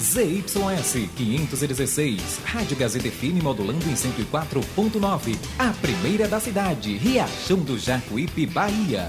ZYS 516, Rádio Gazeta FM modulando em 104.9. A primeira da cidade, Riachão do Jacuípe, Bahia.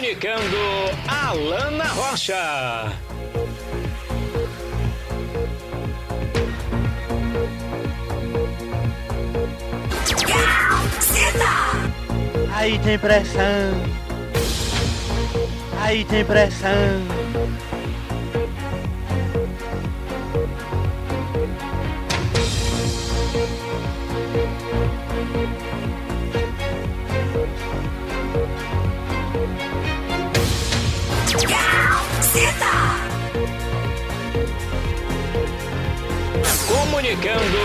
Comunicando Alana Rocha. Aí tem pressão. Aí tem pressão. Comunicando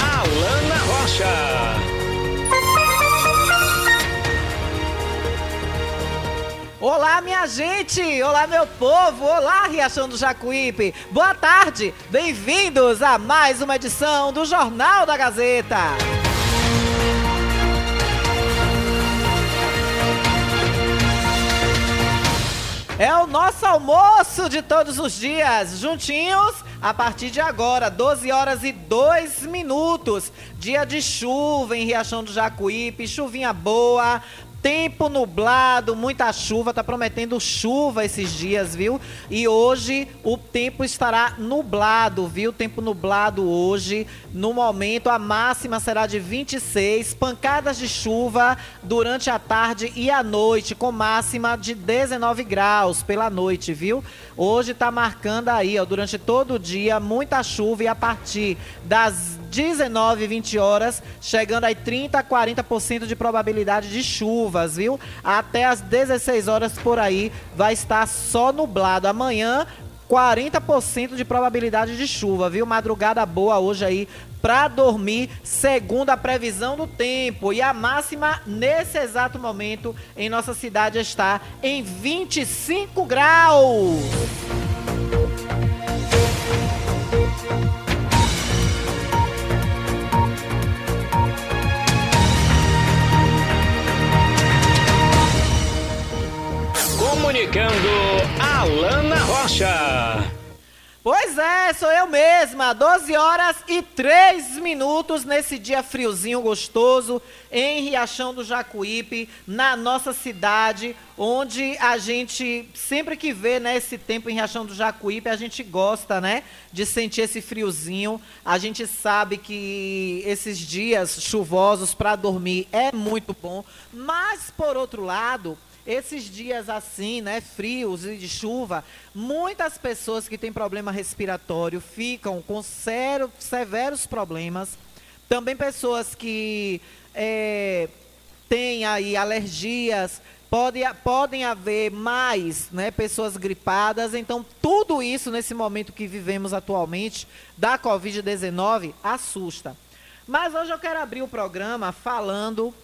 Alana Rocha. Olá, minha gente! Olá, meu povo! Olá, Riachão do Jacuípe! Boa tarde! Bem-vindos a mais uma edição do Jornal da Gazeta! É o nosso almoço de todos os dias, juntinhos, a partir de agora, 12 horas e 2 minutos. Dia de chuva em Riachão do Jacuípe, chuvinha boa, Tempo nublado, muita chuva, tá prometendo chuva esses dias, viu? E hoje o tempo estará nublado, viu? Tempo nublado hoje. No momento a máxima será de 26, pancadas de chuva durante a tarde e a noite, com máxima de 19 graus pela noite, viu? Hoje tá marcando aí, ó, durante todo o dia, muita chuva e a partir das 19 20 horas, chegando aí 30 a 40% de probabilidade de chuvas, viu? Até as 16 horas por aí vai estar só nublado. Amanhã 40% de probabilidade de chuva, viu? Madrugada boa hoje aí para dormir, segundo a previsão do tempo. E a máxima nesse exato momento em nossa cidade está em 25 graus. Comunicando Alana Rocha. Pois é, sou eu mesma. 12 horas e 3 minutos nesse dia friozinho gostoso em Riachão do Jacuípe, na nossa cidade, onde a gente sempre que vê né, esse tempo em Riachão do Jacuípe, a gente gosta, né, de sentir esse friozinho. A gente sabe que esses dias chuvosos para dormir é muito bom, mas por outro lado, esses dias assim, né, frios e de chuva, muitas pessoas que têm problema respiratório ficam com sero- severos problemas. Também pessoas que é, têm aí alergias, pode, podem haver mais né, pessoas gripadas. Então, tudo isso nesse momento que vivemos atualmente da Covid-19 assusta. Mas hoje eu quero abrir o programa falando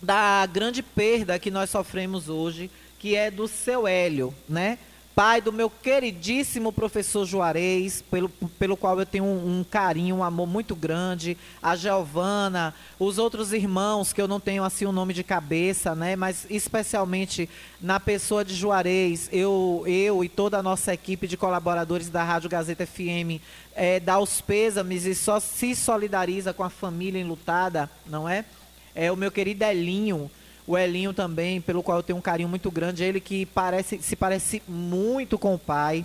da grande perda que nós sofremos hoje, que é do seu Hélio, né? Pai do meu queridíssimo professor Juarez, pelo, pelo qual eu tenho um, um carinho, um amor muito grande, a Giovana, os outros irmãos, que eu não tenho assim o nome de cabeça, né? Mas especialmente na pessoa de Juarez, eu, eu e toda a nossa equipe de colaboradores da Rádio Gazeta FM eh, dá os pêsames e só se solidariza com a família enlutada, não é? É o meu querido Elinho, o Elinho também, pelo qual eu tenho um carinho muito grande, ele que parece, se parece muito com o pai.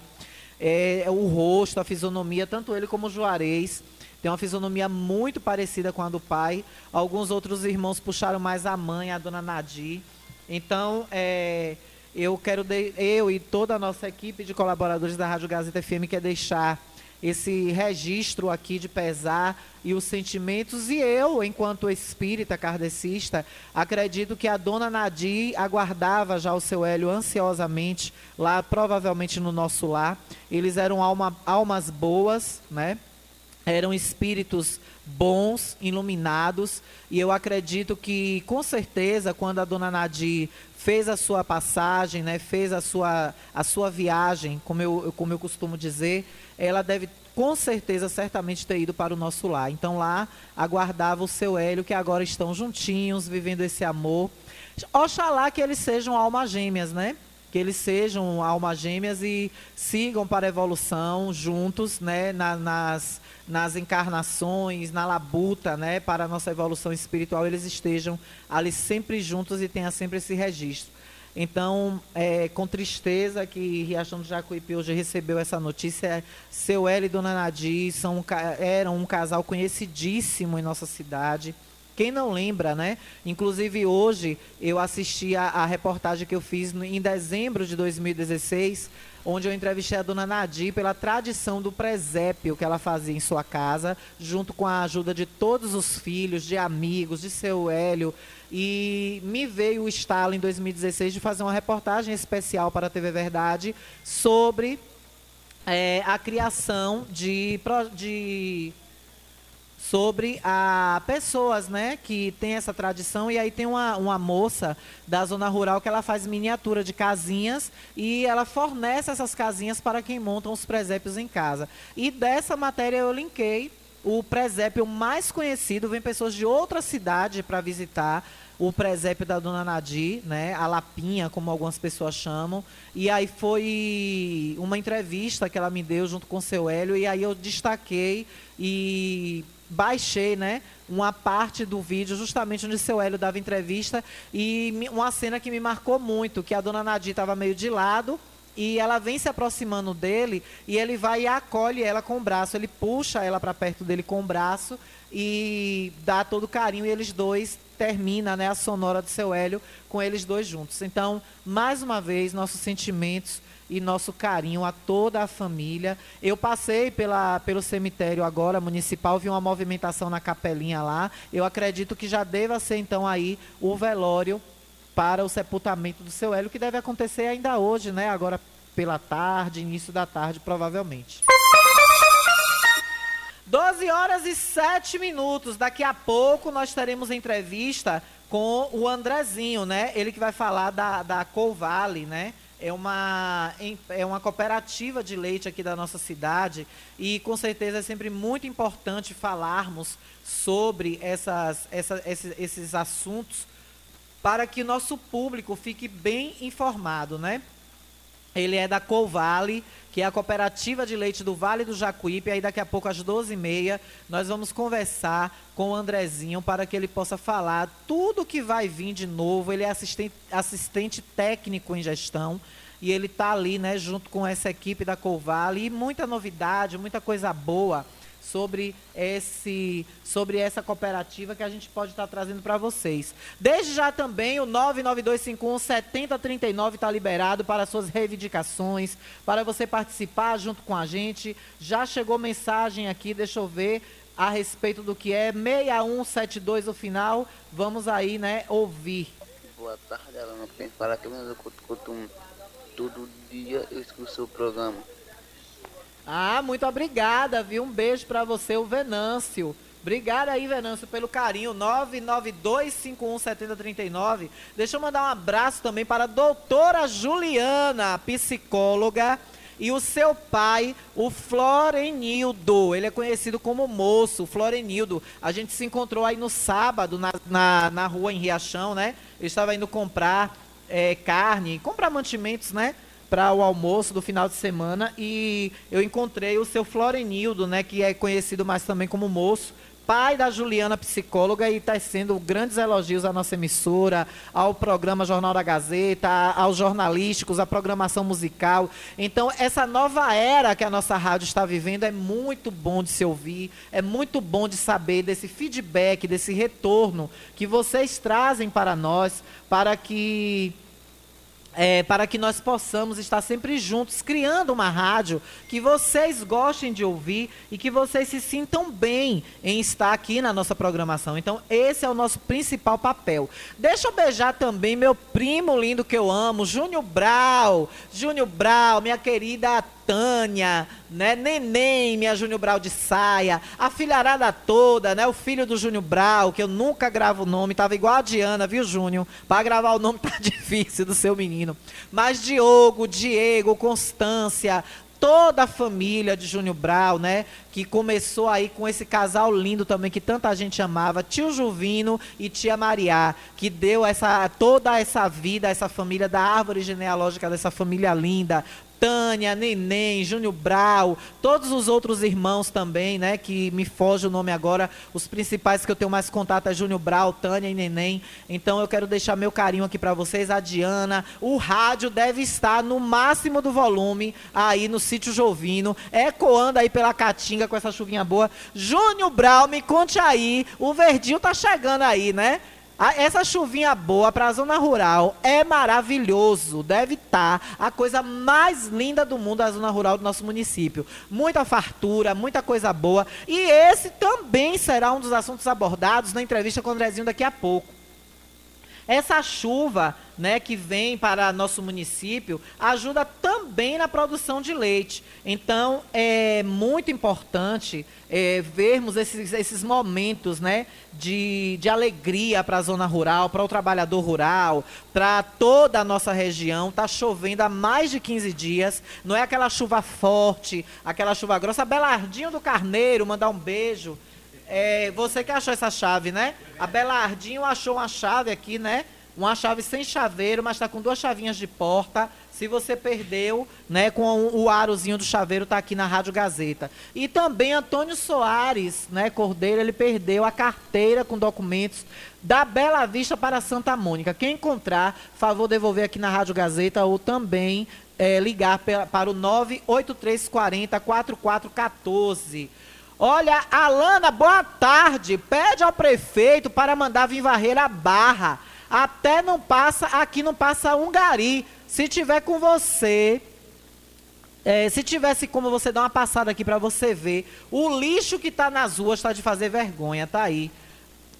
É, o rosto, a fisionomia, tanto ele como o Juarez, tem uma fisionomia muito parecida com a do pai. Alguns outros irmãos puxaram mais a mãe, a dona Nadir. Então, é, eu quero de, eu e toda a nossa equipe de colaboradores da Rádio Gazeta FM quer deixar esse registro aqui de pesar e os sentimentos. E eu, enquanto espírita kardecista, acredito que a dona Nadir aguardava já o seu Hélio ansiosamente, lá provavelmente no nosso lar. Eles eram alma, almas boas, né? Eram espíritos bons, iluminados, e eu acredito que, com certeza, quando a dona Nadir fez a sua passagem, né, fez a sua, a sua viagem, como eu, como eu costumo dizer, ela deve com certeza, certamente ter ido para o nosso lar. Então lá aguardava o seu Hélio, que agora estão juntinhos, vivendo esse amor. Oxalá que eles sejam almas gêmeas, né? Que eles sejam almas gêmeas e sigam para a evolução juntos, né? Na, nas, nas encarnações, na labuta, né? Para a nossa evolução espiritual, eles estejam ali sempre juntos e tenha sempre esse registro. Então, é, com tristeza que Riachão do Jacuípe hoje recebeu essa notícia, seu Hélio e Dona Nadir são, eram um casal conhecidíssimo em nossa cidade. Quem não lembra, né? Inclusive hoje eu assisti a, a reportagem que eu fiz no, em dezembro de 2016, onde eu entrevistei a dona Nadir pela tradição do presépio que ela fazia em sua casa, junto com a ajuda de todos os filhos, de amigos, de seu Hélio, e me veio o estalo em 2016 de fazer uma reportagem especial para a TV Verdade sobre é, a criação de, de sobre a pessoas, né, que tem essa tradição e aí tem uma, uma moça da zona rural que ela faz miniatura de casinhas e ela fornece essas casinhas para quem monta os presépios em casa. E dessa matéria eu linkei o presépio mais conhecido, vem pessoas de outra cidade para visitar o presépio da Dona Nadir, né, a Lapinha, como algumas pessoas chamam. E aí foi uma entrevista que ela me deu junto com o seu Hélio, e aí eu destaquei e baixei, né, uma parte do vídeo justamente onde seu Hélio dava entrevista e uma cena que me marcou muito, que a Dona Nadir estava meio de lado, e ela vem se aproximando dele e ele vai e acolhe ela com o braço. Ele puxa ela para perto dele com o braço e dá todo carinho. E eles dois termina né, a sonora do seu Hélio com eles dois juntos. Então, mais uma vez, nossos sentimentos e nosso carinho a toda a família. Eu passei pela, pelo cemitério agora municipal, vi uma movimentação na capelinha lá. Eu acredito que já deva ser então aí o velório para o sepultamento do seu Hélio, que deve acontecer ainda hoje, né? Agora pela tarde, início da tarde, provavelmente. 12 horas e 7 minutos. Daqui a pouco nós teremos entrevista com o Andrezinho, né? Ele que vai falar da, da Covale, né? É uma, é uma cooperativa de leite aqui da nossa cidade e com certeza é sempre muito importante falarmos sobre essas, essa, esses, esses assuntos para que nosso público fique bem informado, né? Ele é da Covale, que é a cooperativa de leite do Vale do Jacuípe. Aí daqui a pouco, às 12h30, nós vamos conversar com o Andrezinho para que ele possa falar tudo que vai vir de novo. Ele é assistente, assistente técnico em gestão e ele está ali, né, junto com essa equipe da Covale. E muita novidade, muita coisa boa sobre, esse, sobre essa cooperativa que a gente pode estar trazendo para vocês. Desde já também o 99251 7039 está liberado para suas reivindicações, para você participar junto com a gente. Já chegou mensagem aqui, deixa eu ver a respeito do que é 6172 o final. Vamos aí, né, ouvir. Boa tarde, ela não tem falar que eu escuto todo dia eu escuto o seu programa. Ah, muito obrigada, viu? Um beijo para você, o Venâncio. Obrigada aí, Venâncio, pelo carinho. 992517039. Deixa eu mandar um abraço também para a doutora Juliana, psicóloga, e o seu pai, o Florenildo. Ele é conhecido como moço, Florenildo. A gente se encontrou aí no sábado, na, na, na rua em Riachão, né? Eu estava indo comprar é, carne, comprar mantimentos, né? Para o almoço do final de semana e eu encontrei o seu Florenildo, né, que é conhecido mais também como moço, pai da Juliana psicóloga e está sendo grandes elogios à nossa emissora, ao programa Jornal da Gazeta, aos jornalísticos, à programação musical. Então, essa nova era que a nossa rádio está vivendo é muito bom de se ouvir, é muito bom de saber desse feedback, desse retorno que vocês trazem para nós, para que é, para que nós possamos estar sempre juntos, criando uma rádio que vocês gostem de ouvir e que vocês se sintam bem em estar aqui na nossa programação. Então, esse é o nosso principal papel. Deixa eu beijar também meu primo lindo que eu amo, Júnior Brau. Júnior Brau, minha querida Tânia, né? Neném, minha Júnior Brau de saia, a filharada toda, né? O filho do Júnior Brau, que eu nunca gravo o nome, tava igual a Diana, viu, Júnior? Para gravar o nome tá difícil do seu menino. Mas Diogo, Diego, Constância, toda a família de Júnior Brau, né? Que começou aí com esse casal lindo também que tanta gente amava, tio Juvino e tia Maria, que deu essa toda essa vida, essa família da árvore genealógica dessa família linda. Tânia, Neném, Júnior Brau, todos os outros irmãos também, né? Que me foge o nome agora. Os principais que eu tenho mais contato é Júnior Brau, Tânia e Neném. Então eu quero deixar meu carinho aqui para vocês. A Diana, o rádio deve estar no máximo do volume aí no sítio Jovino, ecoando aí pela Caatinga com essa chuvinha boa. Júnior Brau, me conte aí, o Verdinho tá chegando aí, né? Essa chuvinha boa para a zona rural é maravilhoso. Deve estar a coisa mais linda do mundo, a zona rural do nosso município. Muita fartura, muita coisa boa. E esse também será um dos assuntos abordados na entrevista com o Andrezinho daqui a pouco. Essa chuva né, que vem para nosso município ajuda também na produção de leite. Então, é muito importante é, vermos esses, esses momentos né, de, de alegria para a zona rural, para o trabalhador rural, para toda a nossa região. Está chovendo há mais de 15 dias, não é aquela chuva forte, aquela chuva grossa. Belardinho do Carneiro, mandar um beijo. É, você que achou essa chave, né? A Belardinho achou uma chave aqui, né? Uma chave sem chaveiro, mas está com duas chavinhas de porta. Se você perdeu, né, com o arozinho do chaveiro, tá aqui na Rádio Gazeta. E também Antônio Soares, né, Cordeiro, ele perdeu a carteira com documentos da Bela Vista para Santa Mônica. Quem encontrar, favor devolver aqui na Rádio Gazeta ou também é, ligar para o 98340 4414. Olha, Alana, boa tarde. Pede ao prefeito para mandar vir varrer a barra. Até não passa, aqui não passa um gari. Se tiver com você, é, se tivesse como você dar uma passada aqui para você ver, o lixo que tá nas ruas tá de fazer vergonha, tá aí.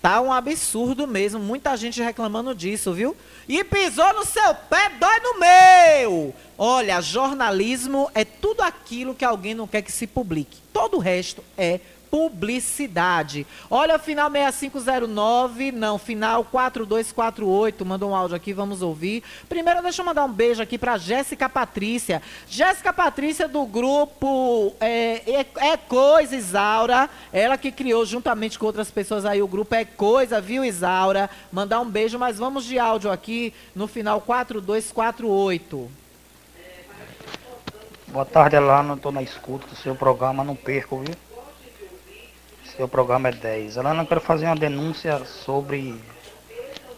Tá um absurdo mesmo, muita gente reclamando disso, viu? E pisou no seu pé, dói no meu! Olha, jornalismo é tudo aquilo que alguém não quer que se publique. Todo o resto é publicidade. Olha, final 6509, não, final 4248, mandou um áudio aqui, vamos ouvir. Primeiro, deixa eu mandar um beijo aqui para Jéssica Patrícia. Jéssica Patrícia do grupo é, é, é Coisa Isaura, ela que criou juntamente com outras pessoas aí o grupo É Coisa, viu, Isaura? Mandar um beijo, mas vamos de áudio aqui no final 4248. Boa tarde, Elano. Estou na escuta do seu programa, não perco, viu? Seu programa é 10. Elano, eu quero fazer uma denúncia sobre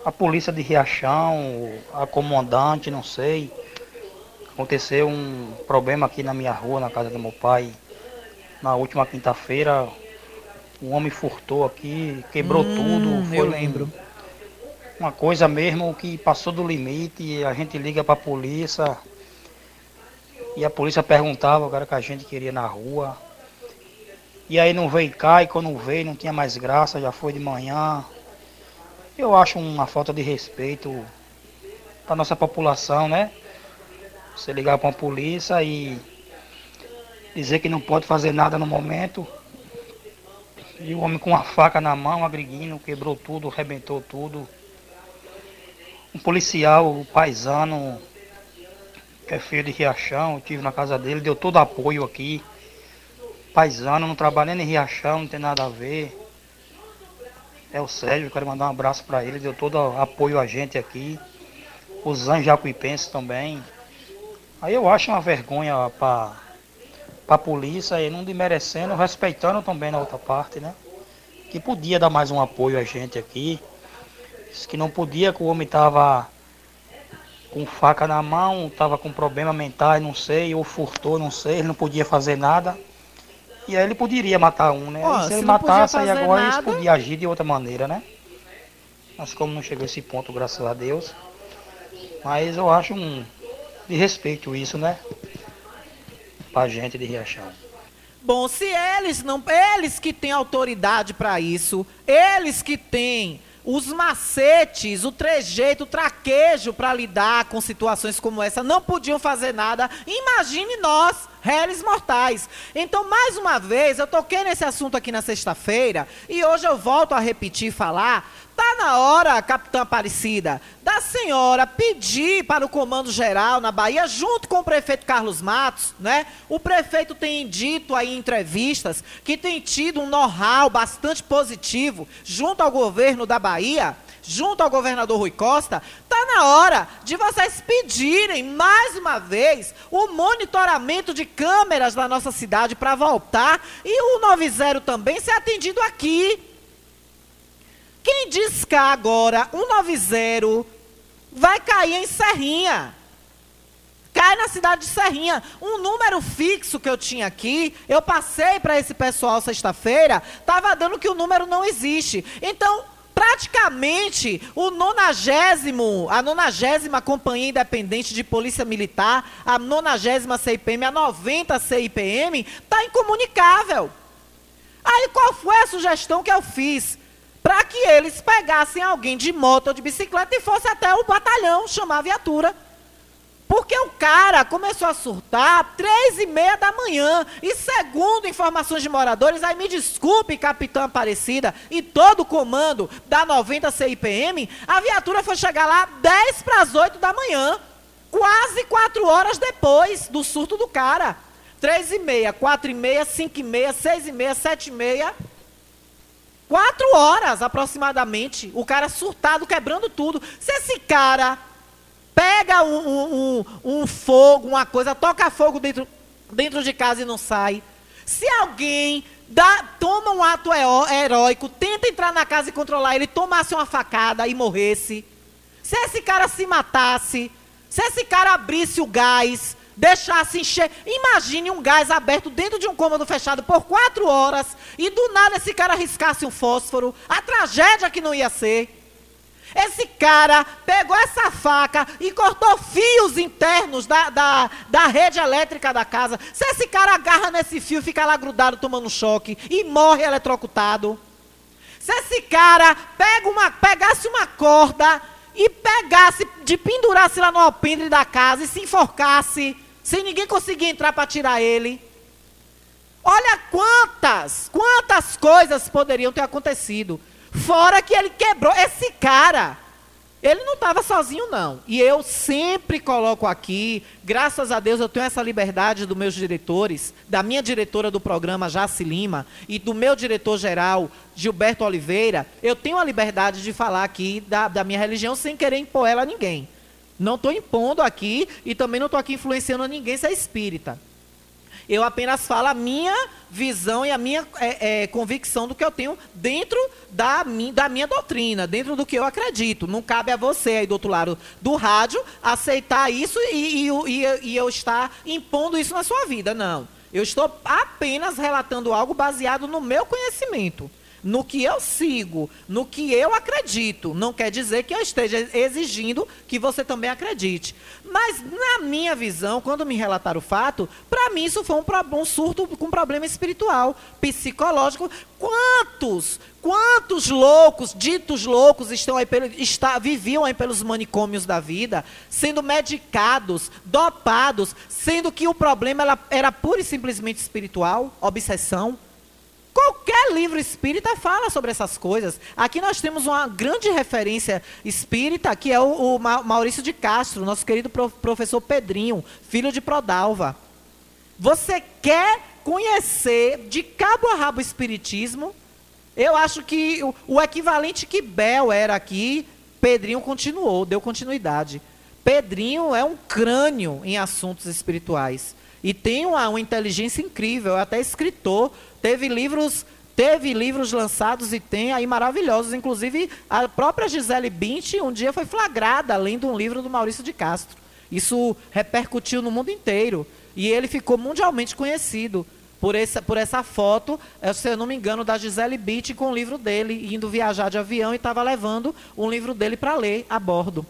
a polícia de Riachão, a comandante, não sei. Aconteceu um problema aqui na minha rua, na casa do meu pai. Na última quinta-feira, um homem furtou aqui, quebrou Hum, tudo. Foi eu lembro. uma coisa mesmo que passou do limite. A gente liga para a polícia e a polícia perguntava o cara que a gente queria na rua. E aí não veio cá e quando veio não tinha mais graça, já foi de manhã. Eu acho uma falta de respeito para nossa população, né? Você ligar para a polícia e dizer que não pode fazer nada no momento. E o homem com uma faca na mão, agriguindo, quebrou tudo, arrebentou tudo. Um policial, o paisano, que é filho de Riachão, eu estive na casa dele, deu todo apoio aqui. Paisano, não trabalha nem em Riachão, não tem nada a ver. É o Sérgio, quero mandar um abraço para ele, deu todo apoio a gente aqui. Os anjos jacuipenses também. Aí eu acho uma vergonha para a polícia e não desmerecendo, respeitando também na outra parte, né? Que podia dar mais um apoio a gente aqui. Disse que não podia, que o homem tava com faca na mão, tava com problema mental, não sei, ou furtou, não sei, ele não podia fazer nada. E aí ele poderia matar um, né? Aí se se ele matasse, aí agora eles nada- podiam agir de outra maneira, né? Mas como não chegou a esse ponto, graças a Deus. Mas eu acho um de respeito isso, né? Pra gente de Riachão. Bom, se eles não, eles que têm autoridade para isso, eles que têm os macetes, o trejeito, o traquejo para lidar com situações como essa, não podiam fazer nada. Imagine nós, réis mortais. Então, mais uma vez, eu toquei nesse assunto aqui na sexta-feira e hoje eu volto a repetir falar. Tá na hora, capitã Aparecida, da senhora pedir para o comando geral na Bahia, junto com o prefeito Carlos Matos, né? O prefeito tem dito aí em entrevistas que tem tido um know-how bastante positivo junto ao governo da Bahia, junto ao governador Rui Costa, tá na hora de vocês pedirem mais uma vez o monitoramento de câmeras da nossa cidade para voltar e o 90 também ser atendido aqui. Quem discar agora 190 vai cair em Serrinha. Cai na cidade de Serrinha. Um número fixo que eu tinha aqui, eu passei para esse pessoal sexta-feira, estava dando que o número não existe. Então, praticamente, o nonagésimo, a nonagésima Companhia Independente de Polícia Militar, a nonagésima CIPM, a 90 CIPM, está incomunicável. Aí, qual foi a sugestão que eu fiz? para que eles pegassem alguém de moto ou de bicicleta e fosse até o batalhão chamar a viatura. Porque o cara começou a surtar três e meia da manhã. E segundo informações de moradores, aí me desculpe, capitã Aparecida, e todo o comando da 90 CIPM, a viatura foi chegar lá 10 para as 8 da manhã. Quase quatro horas depois do surto do cara. Três e meia, quatro e meia, cinco e meia, seis e meia, sete e meia. Quatro horas aproximadamente. O cara surtado, quebrando tudo. Se esse cara pega um, um, um, fogo, uma coisa, toca fogo dentro, dentro de casa e não sai. Se alguém dá, toma um ato heróico, tenta entrar na casa e controlar ele, tomasse uma facada e morresse. Se esse cara se matasse, se esse cara abrisse o gás, deixasse encher. Imagine um gás aberto dentro de um cômodo fechado por quatro horas e do nada esse cara riscasse um fósforo. A tragédia que não ia ser. Esse cara pegou essa faca e cortou fios internos da, da, da rede elétrica da casa. Se esse cara agarra nesse fio, fica lá grudado tomando choque e morre eletrocutado. Se esse cara pega uma, pegasse uma corda e pegasse, de pendurasse lá no alpendre da casa e se enforcasse, sem ninguém conseguir entrar para tirar ele. Olha quantas, quantas coisas poderiam ter acontecido. Fora que ele quebrou esse cara. Ele não estava sozinho, não. E eu sempre coloco aqui, graças a Deus eu tenho essa liberdade dos meus diretores, da minha diretora do programa, Jaci Lima, e do meu diretor-geral, Gilberto Oliveira, eu tenho a liberdade de falar aqui da, da minha religião sem querer impor ela a ninguém. Não estou impondo aqui e também não estou aqui influenciando ninguém se é espírita. Eu apenas falo a minha visão e a minha é, é, convicção do que eu tenho dentro da, mi, da minha doutrina, dentro do que eu acredito. Não cabe a você aí do outro lado do rádio aceitar isso e, e, e, e eu estar impondo isso na sua vida. Não. Eu estou apenas relatando algo baseado no meu conhecimento no que eu sigo, no que eu acredito. Não quer dizer que eu esteja exigindo que você também acredite. Mas, na minha visão, quando me relataram o fato, para mim isso foi um, um surto com problema espiritual, psicológico. Quantos, quantos loucos, ditos loucos, estão aí pelo, está, viviam aí pelos manicômios da vida, sendo medicados, dopados, sendo que o problema era, era pura e simplesmente espiritual, obsessão? Qualquer livro espírita fala sobre essas coisas. Aqui nós temos uma grande referência espírita, que é o, o Maurício de Castro, nosso querido professor Pedrinho, filho de Prodalva. Você quer conhecer de cabo a rabo o espiritismo? Eu acho que o, o equivalente que Bel era aqui, Pedrinho continuou, deu continuidade. Pedrinho é um crânio em assuntos espirituais. E tem uma, uma inteligência incrível, é até escritor, teve livros teve livros lançados e tem aí maravilhosos. Inclusive, a própria Gisele Bündchen um dia foi flagrada lendo um livro do Maurício de Castro. Isso repercutiu no mundo inteiro. E ele ficou mundialmente conhecido por essa, por essa foto, eh, se eu não me engano, da Gisele Bündchen com o livro dele, indo viajar de avião e estava levando um livro dele para ler a bordo.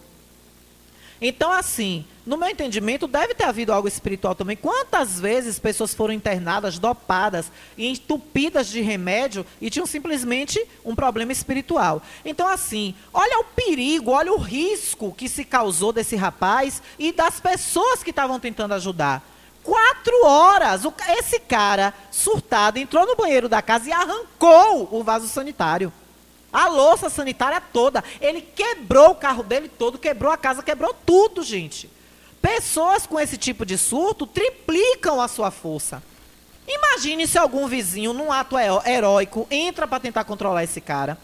Então, assim, no meu entendimento, deve ter havido algo espiritual também. Quantas vezes pessoas foram internadas, dopadas e entupidas de remédio e tinham simplesmente um problema espiritual? Então, assim, olha o perigo, olha o risco que se causou desse rapaz e das pessoas que estavam tentando ajudar. Quatro horas, esse cara surtado entrou no banheiro da casa e arrancou o vaso sanitário. A louça sanitária toda. Ele quebrou o carro dele todo, quebrou a casa, quebrou tudo, gente. Pessoas com esse tipo de surto triplicam a sua força. Imagine se algum vizinho, num ato heró- heróico, entra para tentar controlar esse cara.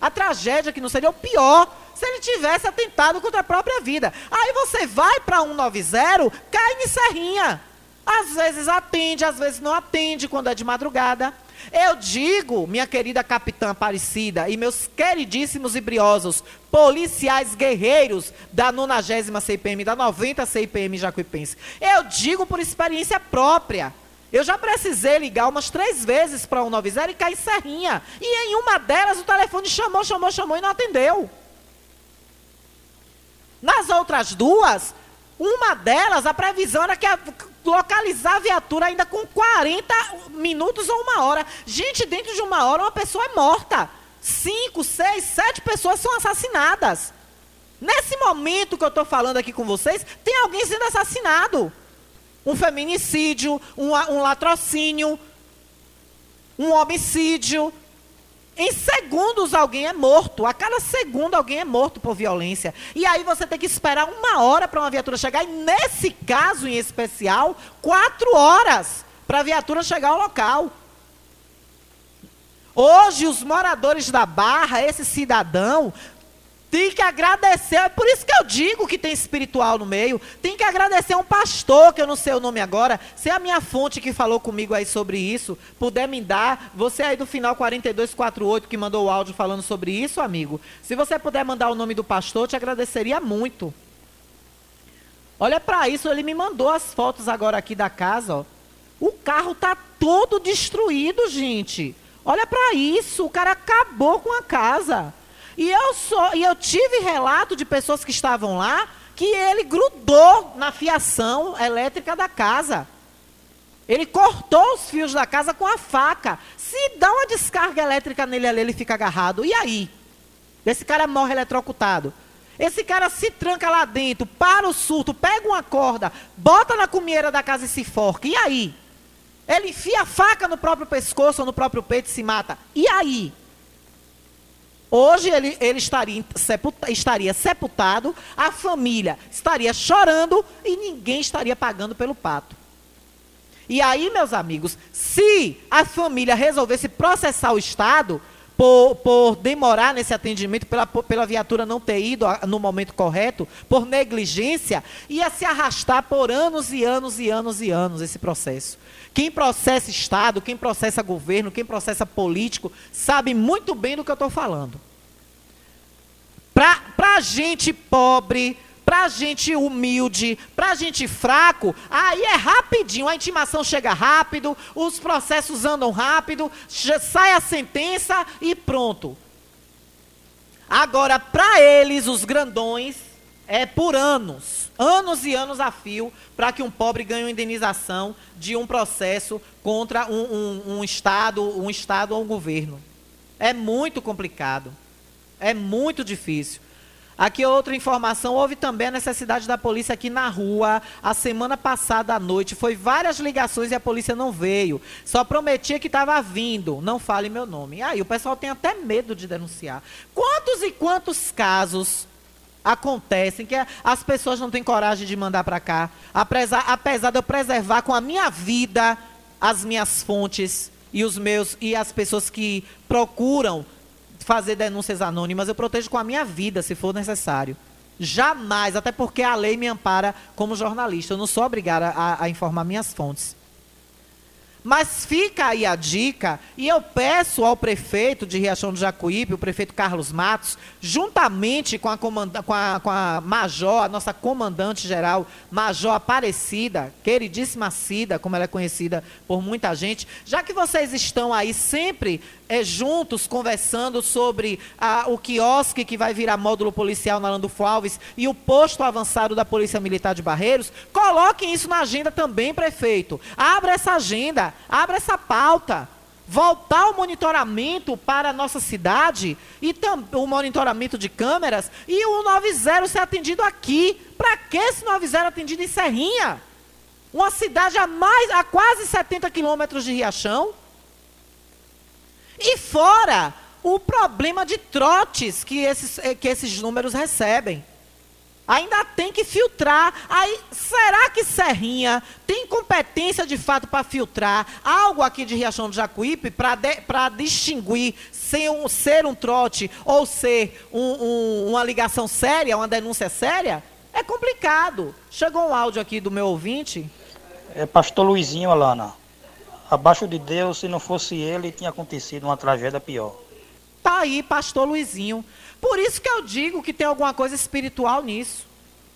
A tragédia que não seria o pior se ele tivesse atentado contra a própria vida. Aí você vai para 190, cai em serrinha. Às vezes atende, às vezes não atende quando é de madrugada. Eu digo, minha querida capitã Aparecida e meus queridíssimos e briosos policiais guerreiros da 90 CPM, da 90 CPM Jacuipense. Eu digo por experiência própria. Eu já precisei ligar umas três vezes para 190 e cair serrinha. E em uma delas o telefone chamou, chamou, chamou e não atendeu. Nas outras duas, uma delas, a previsão era que a, localizar a viatura ainda com 40 minutos ou uma hora. Gente, dentro de uma hora uma pessoa é morta. Cinco, seis, sete pessoas são assassinadas. Nesse momento que eu estou falando aqui com vocês, tem alguém sendo assassinado. Um feminicídio, um, um latrocínio, um homicídio. Em segundos alguém é morto. A cada segundo alguém é morto por violência. E aí você tem que esperar uma hora para uma viatura chegar. E nesse caso em especial, quatro horas para a viatura chegar ao local. Hoje, os moradores da Barra, esse cidadão, tem que agradecer. É por isso que eu digo que tem espiritual no meio. Tem que agradecer a um pastor, que eu não sei o nome agora. Se é a minha fonte que falou comigo aí sobre isso, puder me dar. Você aí do final 4248 que mandou o áudio falando sobre isso, amigo. Se você puder mandar o nome do pastor, eu te agradeceria muito. Olha para isso, ele me mandou as fotos agora aqui da casa, ó. O carro tá todo destruído, gente. Olha para isso, o cara acabou com a casa. E eu só, e eu tive relato de pessoas que estavam lá que ele grudou na fiação elétrica da casa. Ele cortou os fios da casa com a faca. Se dá uma descarga elétrica nele ali, ele fica agarrado. E aí? Esse cara morre eletrocutado. Esse cara se tranca lá dentro, para o surto, pega uma corda, bota na cumieira da casa e se forca. E aí? Ele enfia a faca no próprio pescoço ou no próprio peito e se mata. E aí? Hoje ele, ele estaria, sepulta- estaria sepultado, a família estaria chorando e ninguém estaria pagando pelo pato. E aí, meus amigos, se a família resolvesse processar o Estado por, por demorar nesse atendimento, pela, pela viatura não ter ido no momento correto, por negligência, ia se arrastar por anos e anos e anos e anos esse processo. Quem processa Estado, quem processa governo, quem processa político, sabe muito bem do que eu estou falando. Para a gente pobre, para a gente humilde, para a gente fraco, aí é rapidinho, a intimação chega rápido, os processos andam rápido, sai a sentença e pronto. Agora, para eles, os grandões, é por anos, anos e anos a fio, para que um pobre ganhe uma indenização de um processo contra um, um- um Estado, um Estado ou um governo. É muito complicado. É muito difícil. Aqui outra informação, houve também a necessidade da polícia aqui na rua a semana passada à noite. Foi várias ligações e a polícia não veio. Só prometia que estava vindo. Não fale meu nome. Aí o pessoal tem até medo de denunciar. Quantos e quantos casos acontecem que as pessoas não têm coragem de mandar para cá? Apesar, apesar de eu preservar com a minha vida as minhas fontes e os meus e as pessoas que procuram fazer denúncias anônimas, eu protejo com a minha vida, se for necessário. Jamais, até porque a lei me ampara como jornalista. Eu não sou obrigada a, a informar minhas fontes. Mas fica aí a dica, e eu peço ao prefeito de Riachão do Jacuípe, o prefeito Carlos Matos, juntamente com a, comanda- com a- com a Major, a nossa comandante geral, Major Aparecida, queridíssima Cida, como ela é conhecida por muita gente, já que vocês estão aí sempre eh, juntos conversando sobre ah, o quiosque que vai virar módulo policial na Landulfo Alves e o posto avançado da Polícia Militar de Barreiros, coloquem isso na agenda também, prefeito. Abra essa agenda, abra essa pauta. Voltar o monitoramento para a nossa cidade e o monitoramento de câmeras e o 90 ser atendido aqui. Para que esse 90 atendido em Serrinha? Uma cidade a mais a quase 70 quilômetros de Riachão. E fora o problema de trotes que esses, eh, que esses números recebem. Ainda tem que filtrar. Aí, será que Serrinha tem competência de fato para filtrar algo aqui de Riachão do Jacuípe para distinguir ser um, ser um trote ou ser um- um- uma ligação séria, uma denúncia séria? É complicado. Chegou um áudio aqui do meu ouvinte. É pastor Luizinho, Alana. Abaixo de Deus, se não fosse ele, tinha acontecido uma tragédia pior. Tá aí, pastor Luizinho. Por isso que eu digo que tem alguma coisa espiritual nisso.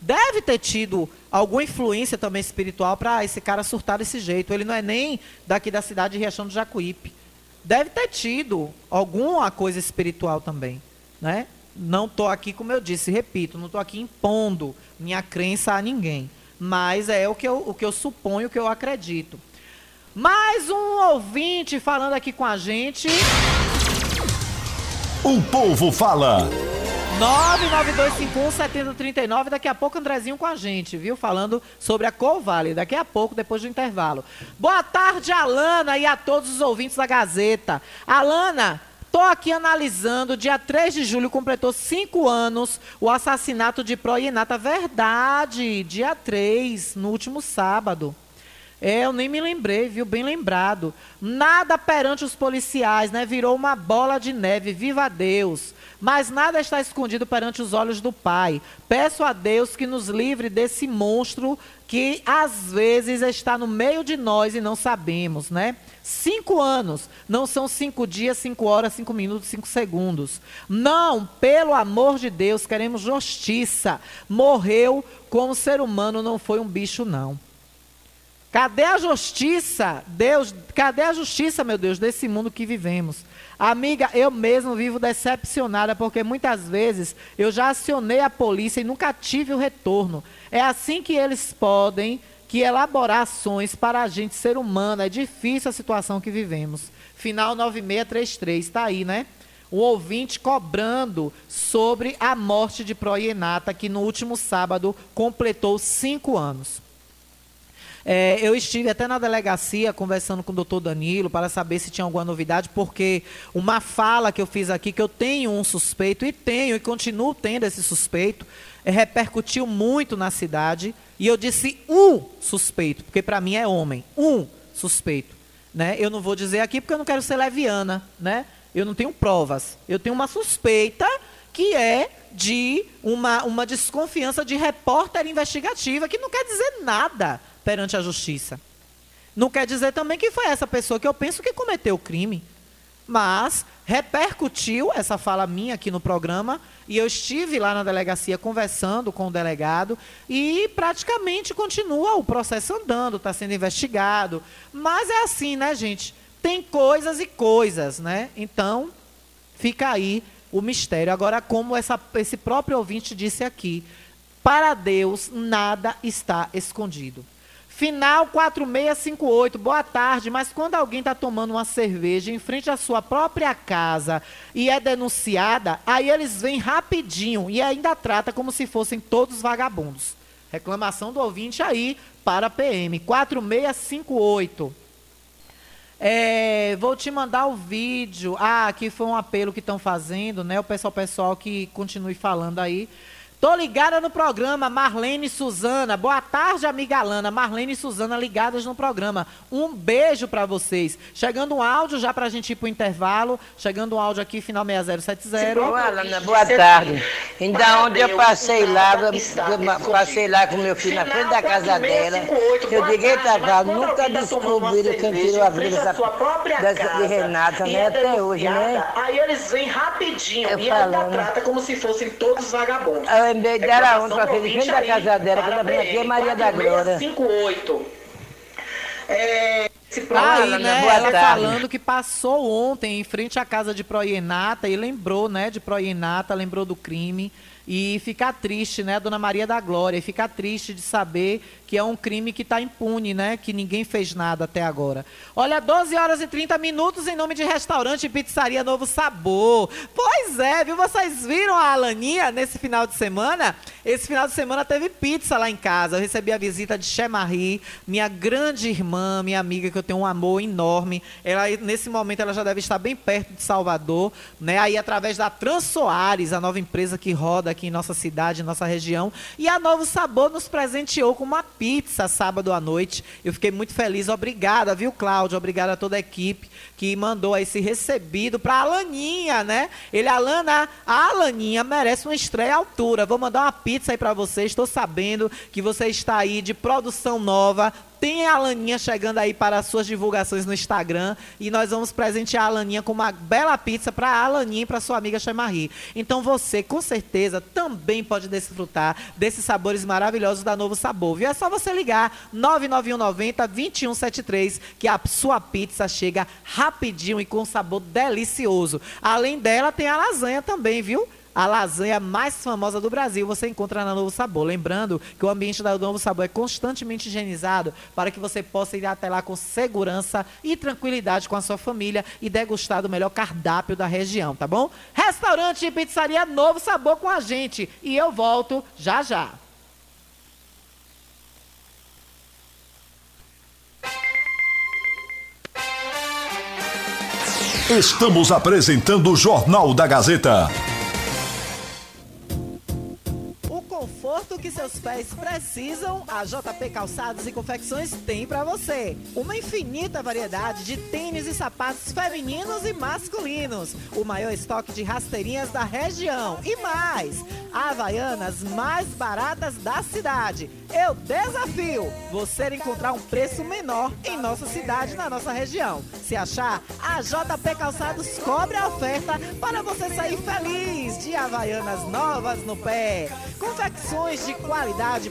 Deve ter tido alguma influência também espiritual para esse cara surtar desse jeito. Ele não é nem daqui da cidade de Riachão do Jacuípe. Deve ter tido alguma coisa espiritual também, né? Não estou aqui, como eu disse, repito, não estou aqui impondo minha crença a ninguém. Mas é o que eu, o que eu suponho, o que eu acredito. Mais um ouvinte falando aqui com a gente. O povo fala. 992517039. Daqui a pouco Andrezinho com a gente, viu? Falando sobre a Covale. Daqui a pouco, depois do intervalo. Boa tarde, Alana, e a todos os ouvintes da Gazeta. Alana, tô aqui analisando. Dia 3 de julho completou cinco anos o assassinato de Proienata. Verdade, dia 3, no último sábado. É, eu nem me lembrei, viu? Bem lembrado. Nada perante os policiais, né? Virou uma bola de neve, viva Deus. Mas nada está escondido perante os olhos do Pai. Peço a Deus que nos livre desse monstro que às vezes está no meio de nós e não sabemos, né? Cinco anos, não são cinco dias, cinco horas, cinco minutos, cinco segundos. Não, pelo amor de Deus, queremos justiça. Morreu como ser humano, não foi um bicho, não. Cadê a justiça? Deus, cadê a justiça, meu Deus, desse mundo que vivemos? Amiga, eu mesmo vivo decepcionada porque muitas vezes eu já acionei a polícia e nunca tive o retorno. É assim que eles podem que elaborar ações para a gente ser humano. É difícil a situação que vivemos. Final 9633, está aí, né? O ouvinte cobrando sobre a morte de Proienata, que no último sábado completou cinco anos. É, eu estive até na delegacia conversando com o doutor Danilo para saber se tinha alguma novidade, porque uma fala que eu fiz aqui, que eu tenho um suspeito, e tenho, e continuo tendo esse suspeito, é, repercutiu muito na cidade, e eu disse um suspeito, porque para mim é homem, um suspeito. Né? Eu não vou dizer aqui porque eu não quero ser leviana, né? Eu não tenho provas. Eu tenho uma suspeita que é de uma, uma desconfiança de repórter investigativa, que não quer dizer nada perante a justiça. Não quer dizer também que foi essa pessoa que eu penso que cometeu o crime. Mas repercutiu essa fala minha aqui no programa e eu estive lá na delegacia conversando com o delegado e praticamente continua o processo andando, está sendo investigado. Mas é assim, né, gente? Tem coisas e coisas, né? Então, fica aí o mistério. Agora, como essa, esse próprio ouvinte disse aqui, para Deus nada está escondido. Final 4658, boa tarde. Mas quando alguém está tomando uma cerveja em frente à sua própria casa e é denunciada, aí eles vêm rapidinho e ainda trata como se fossem todos vagabundos. Reclamação do ouvinte aí para PM 4658. É, vou te mandar o vídeo. Ah, aqui foi um apelo que estão fazendo, né? O pessoal, pessoal que continue falando aí. Tô ligada no programa, Marlene e Suzana. Boa tarde, amiga Alana. Marlene e Suzana ligadas no programa. Um beijo pra vocês. Chegando um áudio já pra gente ir pro intervalo. Chegando um áudio aqui, final 6070. Ô, Alana, boa tarde. Então, onde eu passei lá, eu passei lá com meu filho na frente da casa dela. Eu digo, eita, cara, nunca descobriram quem tirou a vida dessa, dessa, de Renata, né? Até hoje, né? Aí eles vêm rapidinho Eu e ainda trata como se fossem todos vagabundos. Dela Reclamação ontem, passei de frente da casa dela, quando eu vim aqui é Maria da Glória. 58. É, esse Aí, né, boa ela tarde. falando que passou ontem em frente à casa de Proienata e lembrou, né, de Proienata, lembrou do crime. E fica triste, né, Dona Maria da Glória, e fica triste de saber que é um crime que está impune, né, que ninguém fez nada até agora. Olha, 12 horas e 30 minutos em nome de restaurante e pizzaria Novo Sabor. Pois é, viu? Vocês viram a Alaninha nesse final de semana? Esse final de semana teve pizza lá em casa. Eu recebi a visita de Che Marie, minha grande irmã, minha amiga, que eu tenho um amor enorme. Ela, nesse momento, ela já deve estar bem perto de Salvador, né? Aí, através da Trans Soares, a nova empresa que roda aqui em nossa cidade, em nossa região. E a Novo Sabor nos presenteou com uma pizza sábado à noite. Eu fiquei muito feliz. Obrigada, viu, Cláudio? Obrigada a toda a equipe que mandou esse recebido para Alaninha, né? Ele, Alana, a Alaninha merece uma estreia à altura. Vou mandar uma pizza aí para vocês. Estou sabendo que você está aí de produção nova. Tem a Alaninha chegando aí para as suas divulgações no Instagram e nós vamos presentear a Alaninha com uma bela pizza para a Alaninha e para sua amiga Chamarie. Então você, com certeza, também pode desfrutar desses sabores maravilhosos da Novo Sabor. Viu? É só você ligar 99190 2173 que a sua pizza chega rapidinho e com sabor delicioso. Além dela, tem a lasanha também, viu? A lasanha mais famosa do Brasil você encontra na Novo Sabor. Lembrando que o ambiente da Novo Sabor é constantemente higienizado para que você possa ir até lá com segurança e tranquilidade com a sua família e degustar do melhor cardápio da região, tá bom? Restaurante e pizzaria Novo Sabor com a gente. E eu volto já já. Estamos apresentando o Jornal da Gazeta. Seus pés precisam, a JP Calçados e Confecções tem para você. Uma infinita variedade de tênis e sapatos femininos e masculinos. O maior estoque de rasteirinhas da região. E mais, Havaianas mais baratas da cidade. Eu desafio você encontrar um preço menor em nossa cidade, na nossa região. Se achar, a JP Calçados cobre a oferta para você sair feliz de Havaianas novas no pé. Confecções de qualidade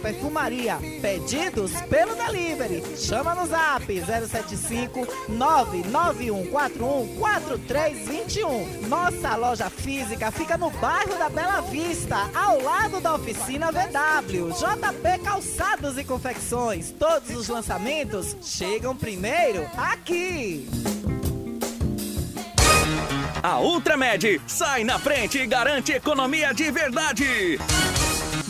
perfumaria. Pedidos pelo delivery. Chama no zap 075 99141 4321. Nossa loja física fica no bairro da Bela Vista, ao lado da oficina VW. JP Calçados e Confecções. Todos os lançamentos chegam primeiro aqui. A Ultramed sai na frente e garante economia de verdade.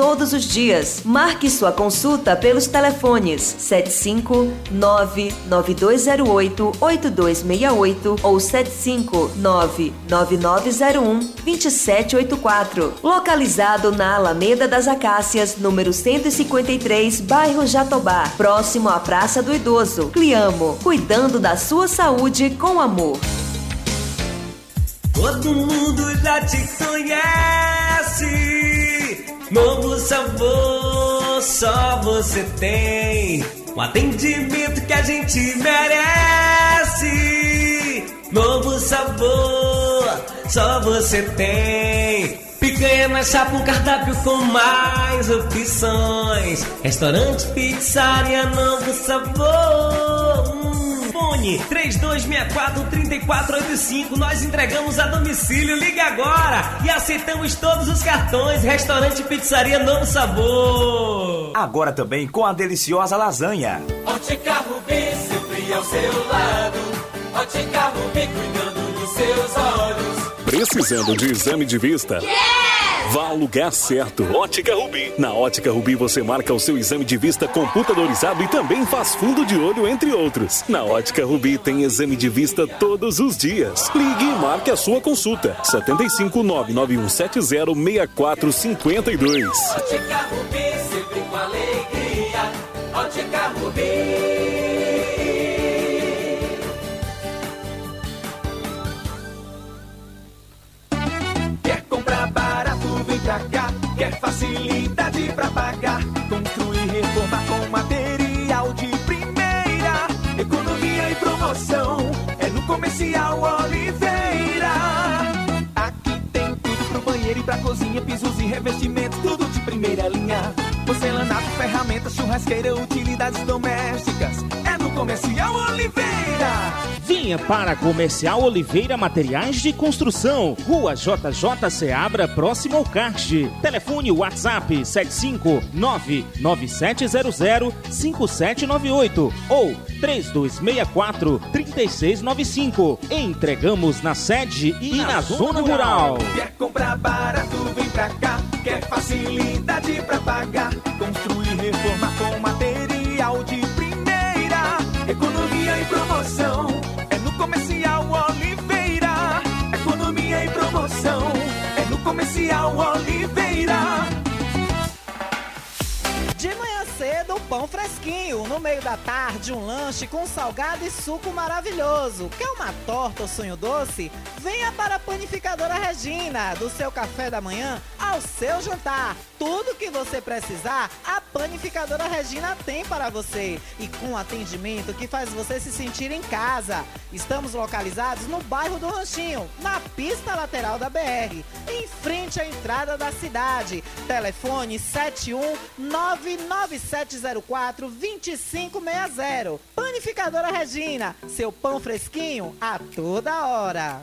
todos os dias. Marque sua consulta pelos telefones 75992088268 ou 75999012784. Localizado na Alameda das Acácias, número 153, bairro Jatobá, próximo à Praça do Idoso. Cliamo, cuidando da sua saúde com amor. Todo mundo já te conhece. Novo sabor, só você tem. Um atendimento que a gente merece. Novo sabor, só você tem. Picanha na chapa, um cardápio com mais opções. Restaurante, pizzaria, novo sabor. Fone 3264-3485. Nós entregamos a domicílio. Liga agora e aceitamos todos os cartões. Restaurante, pizzaria, novo sabor. Agora também com a deliciosa lasanha. Ótica Rubi, sempre ao seu lado. Ótica Rubi, cuidando dos seus olhos. Precisando de exame de vista? Vá ao lugar certo. Ótica Rubi. Na Ótica Rubi você marca o seu exame de vista computadorizado e também faz fundo de olho, entre outros. Na Ótica Rubi tem exame de vista todos os dias. Ligue e marque a sua consulta. 75 99170 6452. Ótica Rubi, sempre com alegria. Ótica Rubi. Cozinha. Pisos e revestimentos, tudo de primeira linha. Porcelanato, ferramentas, churrasqueira, utilidades domésticas. É no Comercial Oliveira. Venha para Comercial Oliveira Materiais de Construção, Rua JJ Seabra, próximo ao Kart. Telefone WhatsApp 75997005798 ou 3264-3695. Entregamos na sede e, na, zona rural. Quer comprar barato, vem pra cá. Quer facilidade pra pagar. Construir, reformar com material de primeira. Economia e promoção. É no Comercial Oliveira. Economia e promoção. É no Comercial Oliveira. Pão fresquinho. No meio da tarde, um lanche com salgado e suco maravilhoso. Quer uma torta ou sonho doce? Venha para a Panificadora Regina. Do seu café da manhã ao seu jantar. Tudo que você precisar, a Panificadora Regina tem para você. E com atendimento que faz você se sentir em casa. Estamos localizados no bairro do Ranchinho, na pista lateral da BR, em frente à entrada da cidade. Telefone 71997042560. Panificadora Regina, seu pão fresquinho a toda hora.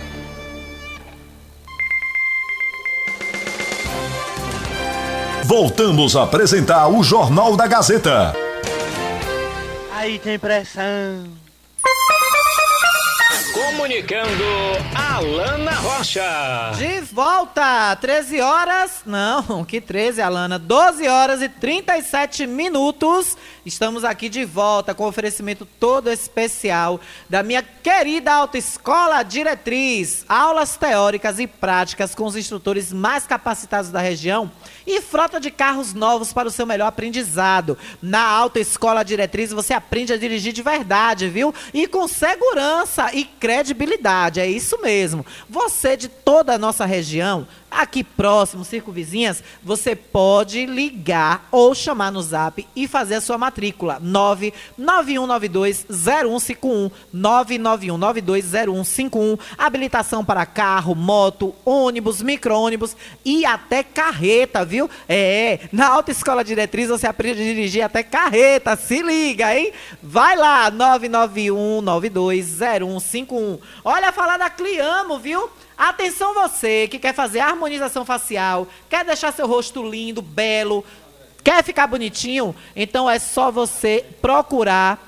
Voltamos a apresentar o Jornal da Gazeta. Aí tem pressão. Comunicando Alana Rocha. De volta, 13 horas, não, que 13, Alana, 12 horas e 37 minutos. Estamos aqui de volta com oferecimento todo especial da minha querida Autoescola Diretriz. Aulas teóricas e práticas com os instrutores mais capacitados da região e frota de carros novos para o seu melhor aprendizado. Na Autoescola Diretriz você aprende a dirigir de verdade, viu? E com segurança e credibilidade, é isso mesmo. Você de toda a nossa região, aqui próximo, circunvizinhas, você pode ligar ou chamar no zap e fazer a sua matrícula. 991920151, 991920151, habilitação para carro, moto, ônibus, micro-ônibus e até carreta, viu? É, na Autoescola Diretriz você aprende a dirigir até carreta, se liga, hein? Vai lá, 991920151. Olha, falar da Cliamo, viu? Atenção você que quer fazer harmonização facial, quer deixar seu rosto lindo, belo, quer ficar bonitinho, então é só você procurar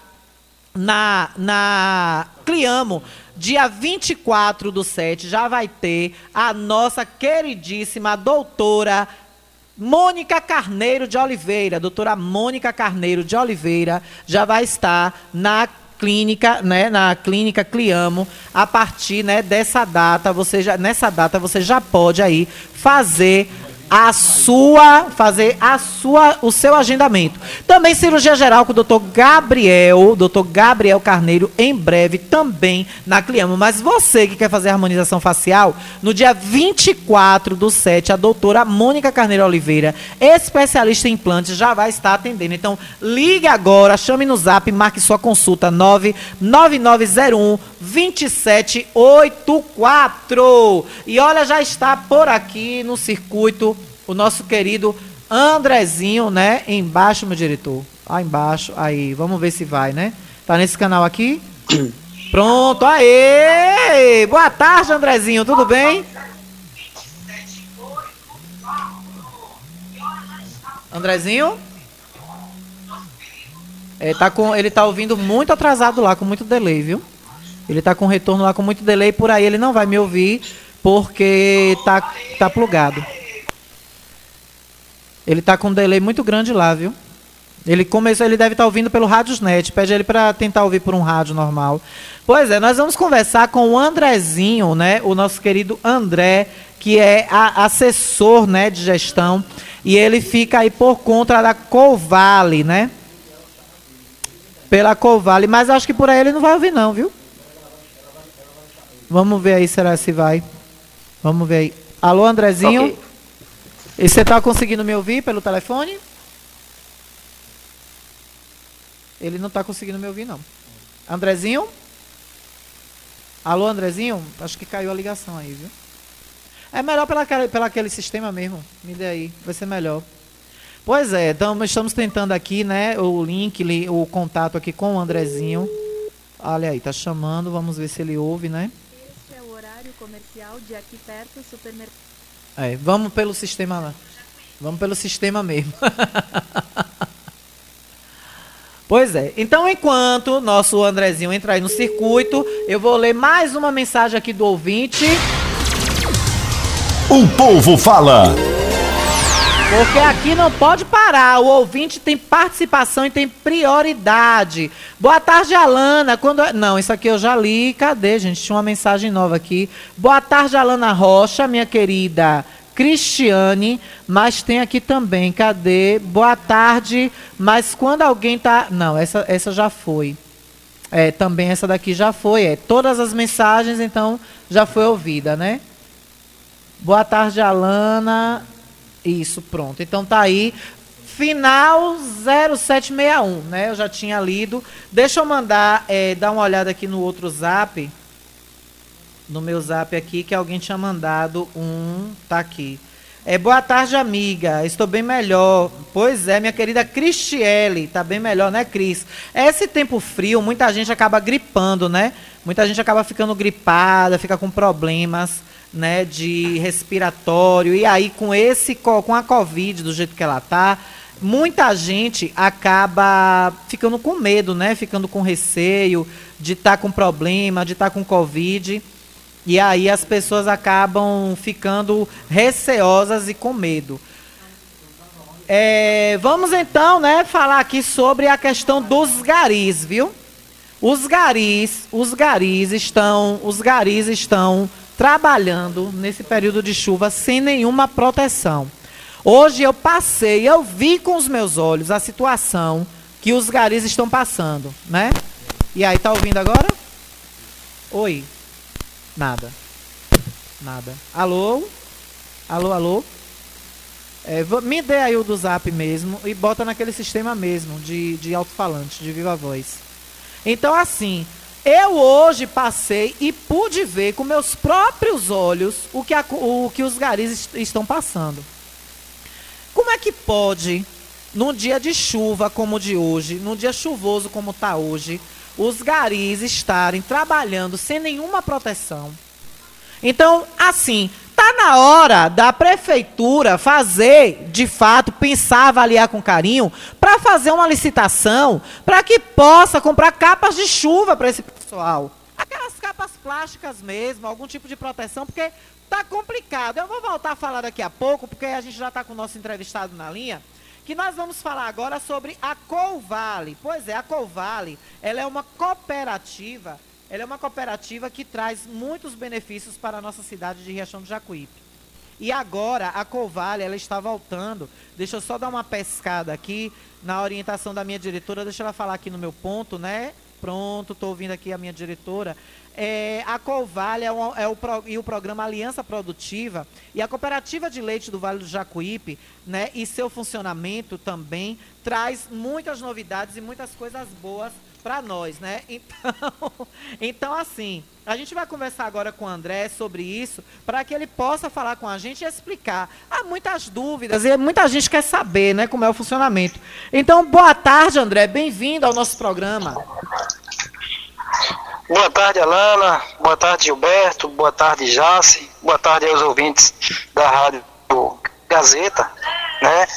na, na Cliamo. Dia 24 do 7 já vai ter a nossa queridíssima doutora Mônica Carneiro de Oliveira, doutora Mônica Carneiro de Oliveira, já vai estar na clínica, né, na clínica Cliamo, a partir, né, dessa data, você já, nessa data você já pode aí fazer a sua, fazer a sua, o seu agendamento. Também cirurgia geral com o doutor Gabriel, doutor Gabriel Carneiro, em breve também na Cliamo. Mas você que quer fazer harmonização facial, no dia 24 do 7, a doutora Mônica Carneiro Oliveira, especialista em implantes, já vai estar atendendo. Então, ligue agora, chame no zap, marque sua consulta 99901 2784. E olha, já está por aqui no circuito o nosso querido Andrezinho, né? Embaixo, meu diretor. Lá embaixo, aí. Vamos ver se vai, né? Tá nesse canal aqui? Pronto, aê! Boa tarde, Andrezinho, tudo bem? Andrezinho? É, tá com, ele tá ouvindo muito atrasado lá, com muito delay, viu? Ele tá com retorno lá com muito delay, por aí ele não vai me ouvir, porque tá, tá plugado. Ele tá com um delay muito grande lá, viu? Ele começou, ele deve estar tá ouvindo pelo Radiosnet. Pede ele para tentar ouvir por um rádio normal. Pois é, nós vamos conversar com o Andrezinho, né? O nosso querido André, que é assessor, né, de gestão, e ele fica aí por conta da Covale, né? Pela Covale, mas acho que por aí ele não vai ouvir não, viu? Vamos ver aí será se vai. Vamos ver aí. Alô, Andrezinho? Okay. E você está conseguindo me ouvir pelo telefone? Ele não está conseguindo me ouvir, não. Andrezinho? Alô, Andrezinho? Acho que caiu a ligação aí, viu? É melhor pela, aquele sistema mesmo. Me dê aí, vai ser melhor. Pois é, então estamos tentando aqui, né, o link, o contato aqui com o Andrezinho. Olha aí, tá chamando, vamos ver se ele ouve, né? Este é o horário comercial de aqui perto, supermercado. É, vamos pelo sistema lá. Vamos pelo sistema mesmo. pois é. Então, enquanto nosso Andrezinho entra aí no circuito, eu vou ler mais uma mensagem aqui do ouvinte. O povo fala. Porque aqui não pode parar. O ouvinte tem participação e tem prioridade. Boa tarde, Alana. Quando... Não, isso aqui eu já li. Cadê, gente? Tinha uma mensagem nova aqui. Boa tarde, Alana Rocha, minha querida. Cristiane, mas tem aqui também, cadê? Boa tarde, mas quando alguém tá. Não, essa, essa já foi. É, também essa daqui já foi. É, todas as mensagens, então, já foi ouvida, né? Boa tarde, Alana. Isso, pronto. Então tá aí. Final 0761, né? Eu já tinha lido. Deixa eu mandar, é, dar uma olhada aqui no outro zap. No meu zap aqui, que alguém tinha mandado um. Tá aqui. É, boa tarde, amiga. Estou bem melhor. Pois é, minha querida Cristiele. Tá bem melhor, né, Cris? Esse tempo frio, muita gente acaba gripando, né? Muita gente acaba ficando gripada, fica com problemas né, de respiratório. E aí, com esse com a Covid do jeito que ela tá, muita gente acaba ficando com medo, né? Ficando com receio de estar tá com problema, de estar tá com Covid. E aí as pessoas acabam ficando receosas e com medo. É, vamos então, né, falar aqui sobre a questão dos garis, viu? Os garis, os garis estão, os garis estão trabalhando nesse período de chuva sem nenhuma proteção. Hoje eu passei, eu vi com os meus olhos a situação que os garis estão passando, né? E aí, tá ouvindo agora? Oi. Nada. Nada. Alô? Alô, alô? É, me dê aí o do zap mesmo e bota naquele sistema mesmo de, de alto-falante, de viva voz. Então, assim, eu hoje passei e pude ver com meus próprios olhos o que, a, o que os garis est estão passando. Como é que pode, num dia de chuva como o de hoje, num dia chuvoso como está hoje, os garis estarem trabalhando sem nenhuma proteção? Então, assim, tá na hora da prefeitura fazer, de fato, pensar, avaliar com carinho, para fazer uma licitação, para que possa comprar capas de chuva para esse pessoal. Aquelas capas plásticas mesmo, algum tipo de proteção, porque tá complicado. Eu vou voltar a falar daqui a pouco, porque a gente já está com o nosso entrevistado na linha, que nós vamos falar agora sobre a Colvale. Pois é, a Colvale, ela é uma cooperativa, ela é uma cooperativa que traz muitos benefícios para a nossa cidade de Riachão do Jacuípe. E agora a Colvale, ela está voltando. Deixa eu só dar uma pescada aqui na orientação da minha diretora, deixa ela falar aqui no meu ponto, né? Pronto, estou ouvindo aqui a minha diretora. É, a Colvale é, um, é o, e o programa Aliança Produtiva e a Cooperativa de Leite do Vale do Jacuípe, né, e seu funcionamento também traz muitas novidades e muitas coisas boas para nós, né? Então, então, assim, a gente vai conversar agora com o André sobre isso, para que ele possa falar com a gente e explicar. Há muitas dúvidas e muita gente quer saber, né, como é o funcionamento. Então, boa tarde, André, bem-vindo ao nosso programa. Boa tarde, Alana. Boa tarde, Gilberto. Boa tarde, Jace. Boa tarde aos ouvintes da Rádio Gazeta, né?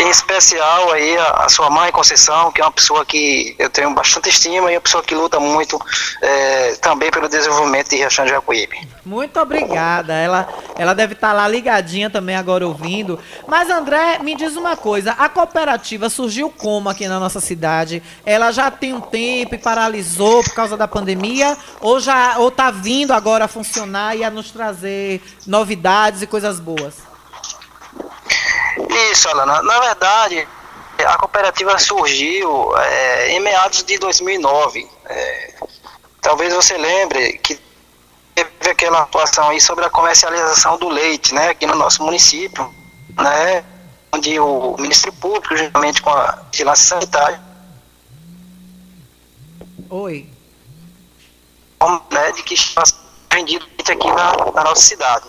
Em especial aí a, a, sua mãe Conceição, que é uma pessoa que eu tenho bastante estima e uma pessoa que luta muito é, também pelo desenvolvimento de Riachão de Jacuípe. Muito obrigada. Ela, ela deve estar lá ligadinha também agora ouvindo. Mas André, me diz uma coisa, a cooperativa surgiu como aqui na nossa cidade? Ela já tem um tempo e paralisou por causa da pandemia ou já ou tá vindo agora a funcionar e a nos trazer novidades e coisas boas? Isso, Alana. Na verdade, a cooperativa surgiu é, em meados de 2009. É, talvez você lembre que teve aquela atuação aí sobre a comercialização do leite, né, aqui no nosso município, né, onde o Ministério Público, juntamente com a vigilância sanitária, Oi. Né, de que está vendido aqui na, na nossa cidade.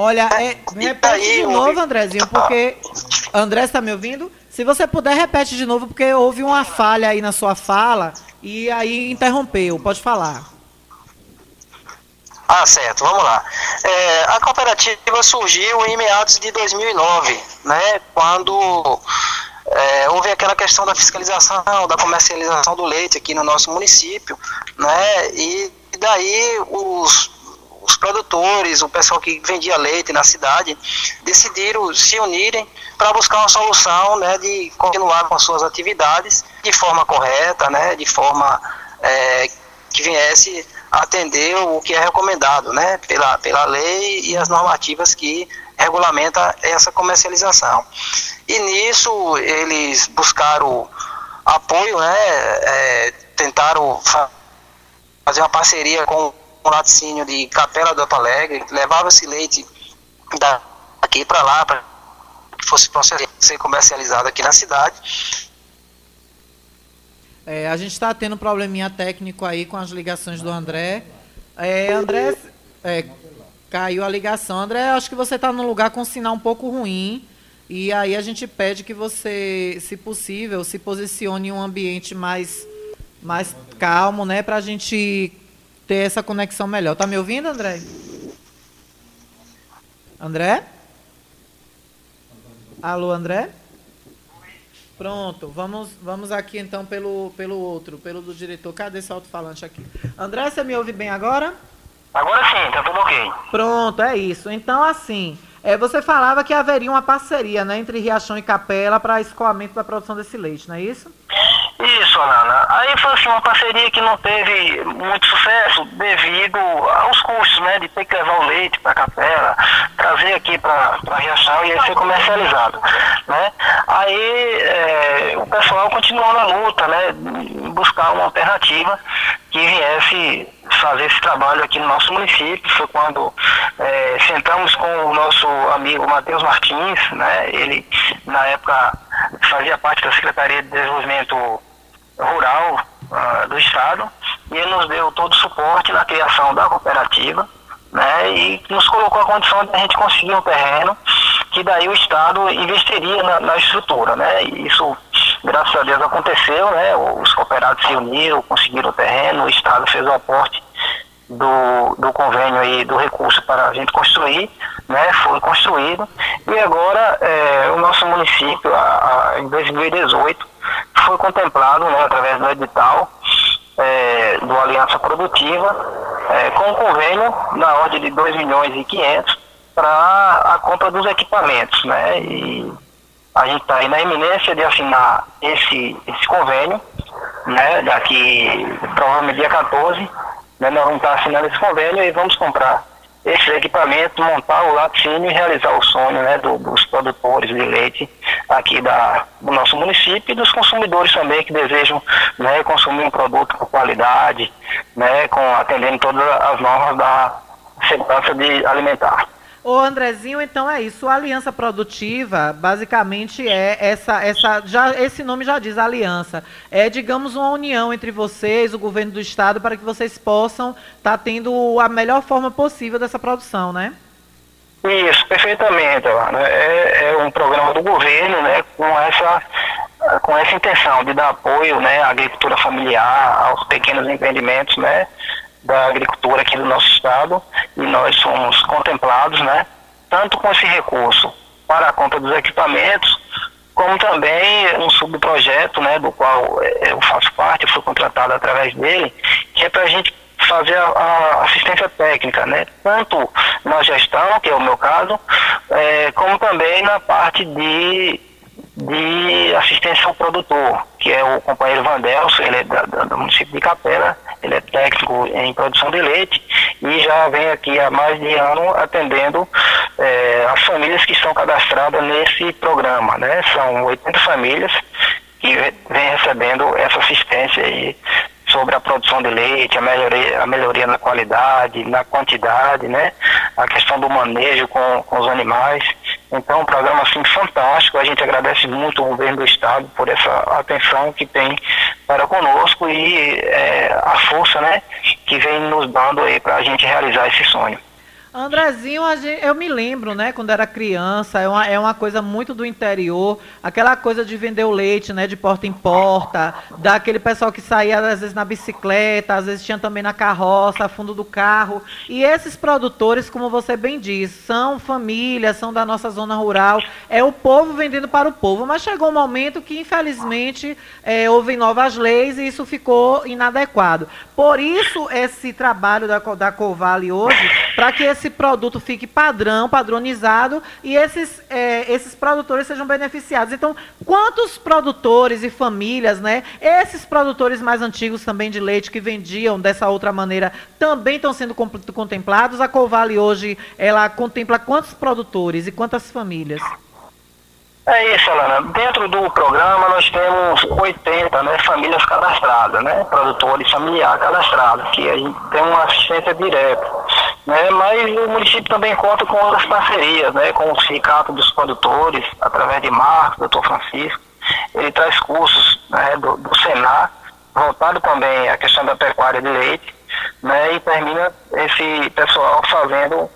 Olha, é, repete de novo, Andrezinho, porque. André, está me ouvindo? Se você puder, repete de novo, porque houve uma falha aí na sua fala e aí interrompeu. Pode falar. Ah, certo, vamos lá. É, a cooperativa surgiu em meados de 2009, né, quando é, houve aquela questão da fiscalização, da comercialização do leite aqui no nosso município, né, e daí os os produtores, o pessoal que vendia leite na cidade, decidiram se unirem para buscar uma solução né, de continuar com as suas atividades de forma correta, né, de forma é, que viesse atender o que é recomendado né, pela, pela lei e as normativas que regulamenta essa comercialização. E nisso eles buscaram apoio, né, é, tentaram fazer uma parceria com um laticínio de Capela do Alegre, levava esse leite daqui para lá, para que fosse ser comercializado aqui na cidade. É, a gente está tendo um probleminha técnico aí com as ligações do André. É, André, é, caiu a ligação. André, acho que você está num lugar com sinal um pouco ruim. E aí a gente pede que você, se possível, se posicione em um ambiente mais, mais calmo, né? Para a gente ter essa conexão melhor. Tá me ouvindo, André? André? Alô, André? Pronto, vamos, vamos aqui então pelo, pelo outro, pelo do diretor. Cadê esse alto-falante aqui? André, você me ouve bem agora? Agora sim, tá tudo ok. Pronto, é isso. Então, assim, é, você falava que haveria uma parceria né, entre Riachão e Capela para escoamento da produção desse leite, não é isso? Isso, Alana. Aí foi assim, uma parceria que não teve muito sucesso devido aos custos, né? De ter que levar o leite para a capela, trazer aqui para Riachão e aí ser comercializado, né? Aí é, o pessoal continuou na luta, né? Buscar uma alternativa que viesse fazer esse trabalho aqui no nosso município. Foi quando é, sentamos com o nosso amigo Matheus Martins, né? Ele, na época, fazia parte da Secretaria de Desenvolvimento rural uh, do estado e ele nos deu todo o suporte na criação da cooperativa né, e nos colocou a condição de a gente conseguir um terreno que daí o Estado investiria na, na estrutura. Né, e isso, graças a Deus, aconteceu, né, os cooperados se uniram, conseguiram o terreno, o Estado fez o aporte do, do convênio aí, do recurso para a gente construir, né, foi construído, e agora é, o nosso município, a, a, em 2018, foi contemplado, né, através do edital, é, do Aliança Produtiva, é, com um convênio na ordem de 2 milhões e 500 para a compra dos equipamentos, né? E a gente está aí na iminência de assinar esse, esse convênio, né? Daqui, provavelmente dia 14, né? Nós vamos estar tá assinando esse convênio e vamos comprar esse equipamento, montar o laticínio e realizar o sonho né, do, dos produtores de leite aqui da, do nosso município e dos consumidores também que desejam né, consumir um produto com qualidade, né, com, atendendo todas as normas da segurança de alimentar. Ô Andrezinho, então é isso. A aliança produtiva, basicamente, é essa, essa, já, esse nome já diz aliança. É, digamos, uma união entre vocês, o governo do estado, para que vocês possam estar tá tendo a melhor forma possível dessa produção, né? Isso, perfeitamente, Ana. É, é um programa do governo, né, com essa com essa intenção de dar apoio, né, à agricultura familiar, aos pequenos empreendimentos, né, da agricultura aqui do nosso estado e nós somos contemplados, né, tanto com esse recurso para a compra dos equipamentos, como também um subprojeto, né, do qual eh, eu faço parte, eu fui contratado através dele, que é para a gente fazer a, a, assistência técnica, né, tanto na gestão, que é o meu caso, é, como também na parte de de assistência ao produtor, que é o companheiro Vandelso, ele é da, do município de Capela, ele é técnico em produção de leite e já vem aqui há mais de ano atendendo é, as famílias que estão cadastradas nesse programa, né? São 80 famílias que vem recebendo essa assistência aí sobre a produção de leite, a melhoria, a melhoria na qualidade, na quantidade, né? A questão do manejo com, com os animais. Então, um programa assim fantástico. A gente agradece muito o governo do estado por essa atenção que tem para conosco e é, a força, né, que vem nos dando para a gente realizar esse sonho. Andrezinho, eu me lembro, né, quando era criança, é uma, é uma coisa muito do interior, aquela coisa de vender o leite, né, de porta em porta, daquele pessoal que saía às vezes na bicicleta, às vezes tinha também na carroça, fundo do carro. E esses produtores, como você bem diz, são famílias, são da nossa zona rural, é o povo vendendo para o povo. Mas chegou um momento que, infelizmente, é, houve novas leis e isso ficou inadequado. Por isso, esse trabalho da, da Covale hoje, para que esse produto fique padrão, padronizado e esses, é, esses produtores sejam beneficiados. Então, quantos produtores e famílias, né? Esses produtores mais antigos também de leite que vendiam dessa outra maneira também estão sendo contemplados. A Covale hoje, ela contempla quantos produtores e quantas famílias? É isso, Alana. Dentro do programa nós temos 80 né, famílias cadastradas, né, produtores familiares cadastrados, que a gente tem uma assistência direta. Né, mas o município também conta com outras parcerias, né, com o Sindicato dos Produtores, através de Marcos, doutor Francisco. Ele traz cursos né, do, do Senar, voltado também à questão da pecuária de leite, né, e termina esse pessoal fazendo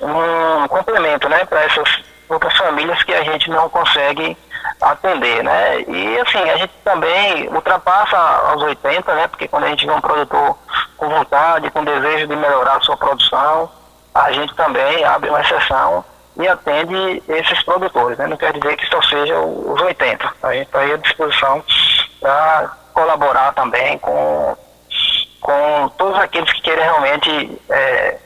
um complemento né, para essas outras famílias que a gente não consegue atender, né? E assim, a gente também ultrapassa aos 80, né? Porque quando a gente vê um produtor com vontade, com desejo de melhorar a sua produção, a gente também abre uma exceção e atende esses produtores, né? Não quer dizer que só seja os 80. A gente está aí à disposição para colaborar também com, com todos aqueles que querem realmente é,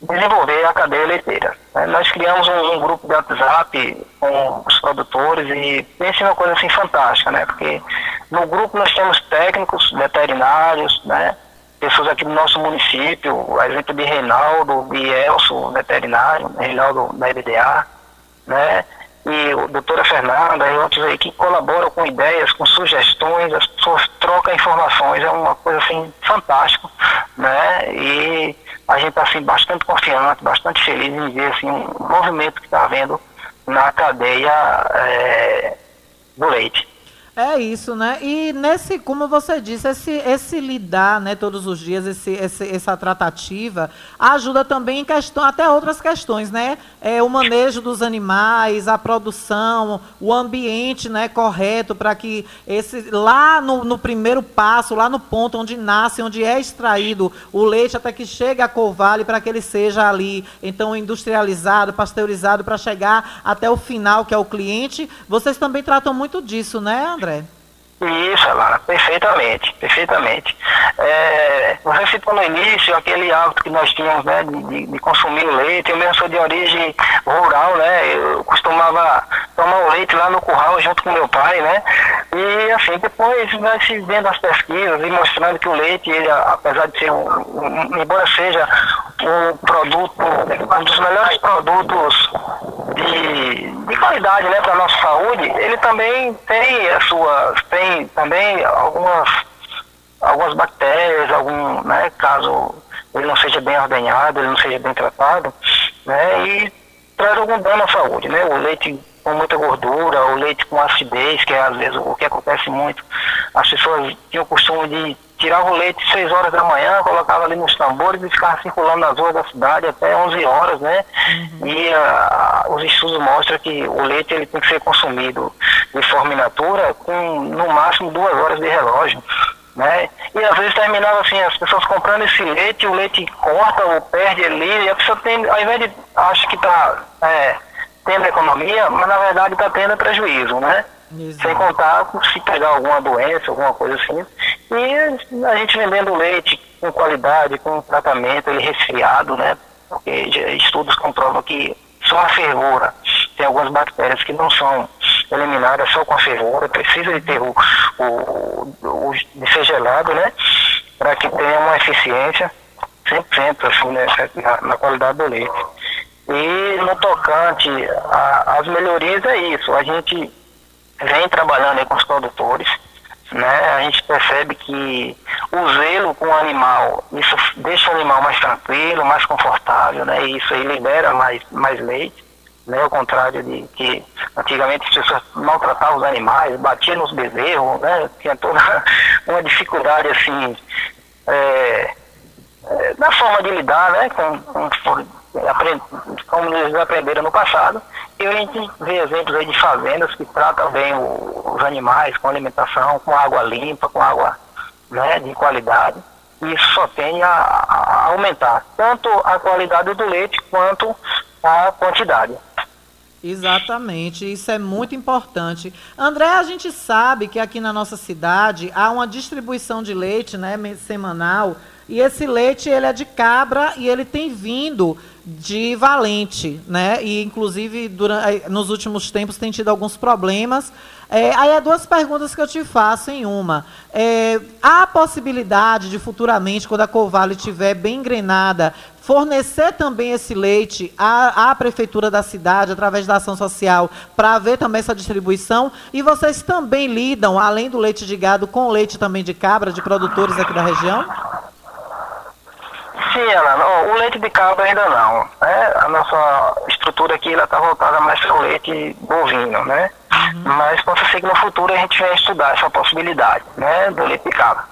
desenvolver a cadeia leiteira. Né? Nós criamos um, um, grupo de WhatsApp com os produtores e pense uma coisa assim fantástica, né? Porque no grupo nós temos técnicos, veterinários, né? Pessoas aqui do nosso município, a exemplo de Reinaldo, de Elso, veterinário, Reinaldo da EBDA, né? E o doutora Fernanda e outros aí que colaboram com ideias, com sugestões, as pessoas trocam informações, é uma coisa assim fantástica, né? E a gente está assim, bastante confiante, bastante feliz em ver assim, um movimento que está havendo na cadeia é, do leite. É isso, né? E nesse, como você disse, esse, esse lidar, né, todos os dias, esse, esse, essa tratativa, ajuda também em questão, até outras questões, né? É, o manejo dos animais, a produção, o ambiente, né, correto para que esse lá no, no primeiro passo, lá no ponto onde nasce, onde é extraído o leite até que chegue a Covale para que ele seja ali, então industrializado, pasteurizado para chegar até o final, que é o cliente. Vocês também tratam muito disso, né, André? Isso, Lara, perfeitamente, perfeitamente. É, você citou no início aquele hábito que nós tínhamos, né, de, de- consumir o leite. Eu mesmo sou de origem rural, né, eu costumava tomar o leite lá no curral junto com meu pai, né, e assim, depois vai se vendo as pesquisas e mostrando que o leite, ele, apesar de ser um, um- embora seja um produto, um dos melhores produtos de, de qualidade, né, para nossa saúde, ele também tem as suas, tem também algumas, algumas bactérias, algum, né, caso ele não seja bem ordenhado, ele não seja bem tratado, né, e traz algum dano à saúde, né, o leite com muita gordura, o leite com acidez, que é às vezes o que acontece muito, as pessoas tinham o costume de tirar o leite às 6 horas da manhã, colocava ali nos tambores e ficava circulando nas ruas da cidade até 11 horas, né? E ah, os estudos mostram que o leite ele tem que ser consumido de forma in natura com no máximo duas horas de relógio. Né? E às vezes terminava assim, as pessoas comprando esse leite, o leite corta ou perde ali, e a pessoa tem, ao invés de acha que está tendo economia, mas na verdade está tendo prejuízo, né? Sem contar se pegar alguma doença, alguma coisa assim. E a gente vendendo leite com qualidade, com tratamento, ele resfriado, né? Porque estudos comprovam que só a fervura tem algumas bactérias que não são eliminadas só com a fervura, precisa de ter o, o, o de ser gelado, né? Para que tenha uma eficiência 100% assim, né? na, na qualidade do leite. E no tocante às melhorias é isso, a gente vem trabalhando com os produtores, né? A gente percebe que o zelo com o animal, isso deixa o animal mais tranquilo, mais confortável, né? E isso aí libera mais, mais leite, né? Ao contrário de que antigamente as pessoas maltratavam os animais, batiam nos bezerros, né? Tinha toda uma dificuldade assim, é, é, na forma de lidar, né? Com, com, como eles aprenderam no passado. E a gente vê exemplos aí de fazendas que tratam bem os animais com alimentação, com água limpa, com água né, de qualidade. E isso só tende a, a aumentar tanto a qualidade do leite quanto a quantidade. Exatamente, isso é muito importante. André, a gente sabe que aqui na nossa cidade há uma distribuição de leite, né, semanal, e esse leite ele é de cabra e ele tem vindo de Valente, né? E inclusive durante, nos últimos tempos tem tido alguns problemas. É, aí é duas perguntas que eu te faço em uma. É, há a possibilidade de futuramente, quando a Covale estiver bem engrenada, fornecer também esse leite à, à prefeitura da cidade, através da ação social, para haver também essa distribuição. E vocês também lidam, além do leite de gado, com leite também de cabra, de produtores aqui da região? Sim, Ana, ó, o leite de cabra ainda não. Né? A nossa estrutura aqui está voltada mais para o leite bovino, né? Mas pode ser que no futuro a gente venha estudar essa possibilidade, né, do leite de cabra.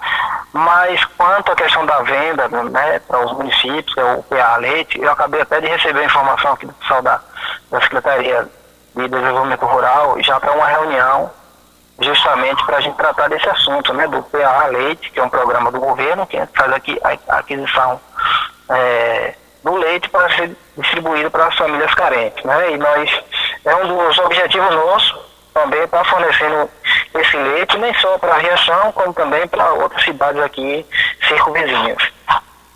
Mas quanto à questão da venda, né, para os municípios, que é o PA Leite, eu acabei até de receber a informação aqui do pessoal da, da Secretaria de Desenvolvimento Rural, já para uma reunião justamente para a gente tratar desse assunto, né, do PA Leite, que é um programa do governo que faz aqui a aquisição é, do leite para ser distribuído para as famílias carentes, né, e nós, é um dos objetivos nossos também estar fornecendo esse leite, nem só para a Riachão, como também para outras cidades aqui circunvizinhas.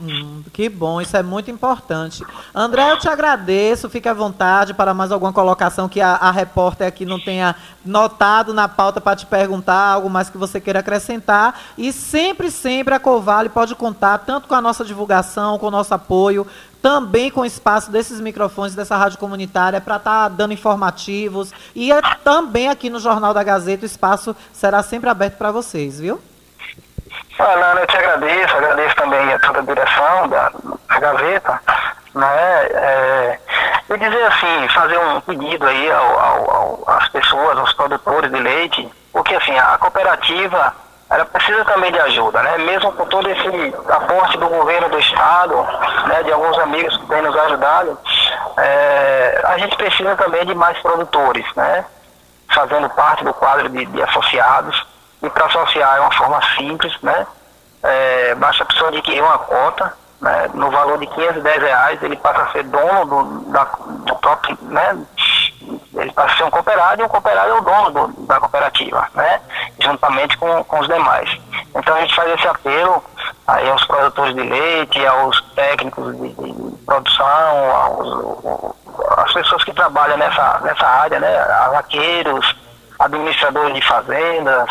Hum, que bom, isso é muito importante. André, eu te agradeço, fique à vontade para mais alguma colocação que a, a repórter aqui não tenha notado na pauta para te perguntar, algo mais que você queira acrescentar. E sempre, sempre a Covale pode contar tanto com a nossa divulgação, com o nosso apoio, também com o espaço desses microfones dessa rádio comunitária para estar dando informativos. E é também aqui no Jornal da Gazeta o espaço será sempre aberto para vocês, viu? Ah, eu te agradeço, agradeço também a toda a direção da, da Gazeta, né? É, e dizer assim, fazer um pedido aí ao, ao- ao- às pessoas, aos produtores de leite, porque assim, a cooperativa ela precisa também de ajuda, né? Mesmo com todo esse aporte do governo do estado, né, de alguns amigos que têm nos ajudado, é, a gente precisa também de mais produtores, né? Fazendo parte do quadro de, de associados. E para associar é uma forma simples, né? É, basta a pessoa adquirir uma conta, né? No valor de 510 reais, ele passa a ser dono do, da, do próprio, né? Ele passa a ser um cooperado e um cooperado é o dono do- da cooperativa, né? juntamente com, com os demais. Então a gente faz esse apelo aí aos produtores de leite, aos técnicos de, de produção, aos, às pessoas que trabalham nessa, nessa área, né? A vaqueiros, administradores de fazendas,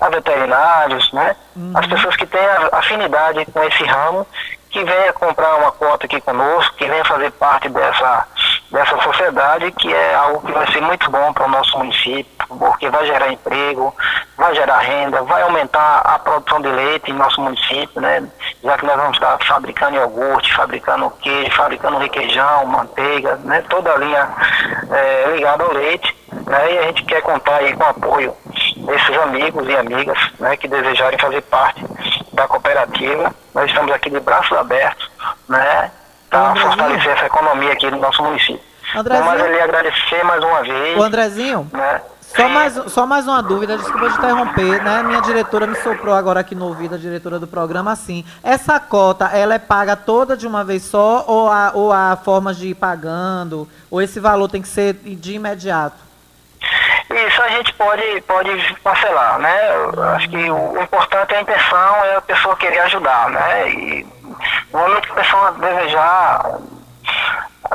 a veterinários, né? As pessoas que têm afinidade com esse ramo, que venha comprar uma cota aqui conosco, que venha fazer parte dessa, dessa sociedade, que é algo que vai ser muito bom para o nosso município, porque vai gerar emprego, vai gerar renda, vai aumentar a produção de leite em nosso município, né? Já que nós vamos estar fabricando iogurte, fabricando queijo, fabricando requeijão, manteiga, né? Toda a linha eh, ligada ao leite, né? E a gente quer contar aí com o apoio desses amigos e amigas, né? Que desejarem fazer parte da cooperativa. Nós estamos aqui de braços abertos, né? Para Andrezinho. fortalecer essa economia aqui do nosso município. Andrezinho. Mas ele agradecer mais uma vez. Ô, Andrezinho, né? só mais, só mais uma dúvida, desculpa de interromper, né? Minha diretora me soprou agora aqui no ouvido, a diretora do programa, assim. Essa cota, ela é paga toda de uma vez só ou há, ou há formas de ir pagando? Ou esse valor tem que ser de imediato? Isso a gente pode, pode parcelar, né? Eu acho que o, o importante é a intenção, é a pessoa querer ajudar, né? E no momento que a pessoa desejar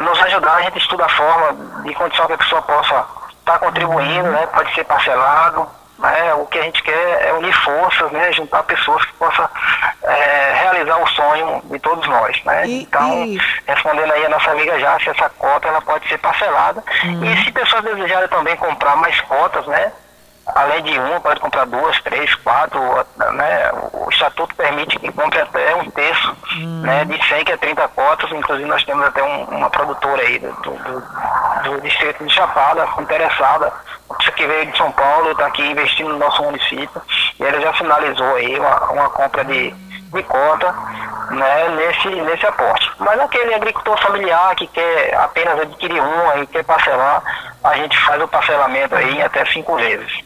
nos ajudar, a gente estuda a forma de condição que a pessoa possa estar contribuindo, né? Pode ser parcelado, né? O que a gente quer é unir forças, né? Juntar pessoas que possam eh, realizar o sonho de todos nós, né? então, respondendo aí a nossa amiga Jácia, essa cota ela pode ser parcelada. E se pessoas desejarem também comprar mais cotas, né? Além de uma, pode comprar duas, três, quatro, né? O estatuto permite que compre até um terço, né? De 100 que é 30 cotas, inclusive nós temos até um- uma produtora aí do, do, do- distrito de Chapada, interessada, você que veio de São Paulo, está aqui investindo no nosso município, e ela já finalizou aí uma, uma compra de, de cota, né? Nesse, nesse aporte. Mas aquele agricultor familiar que quer apenas adquirir uma e quer parcelar, a gente faz o parcelamento aí em até cinco vezes.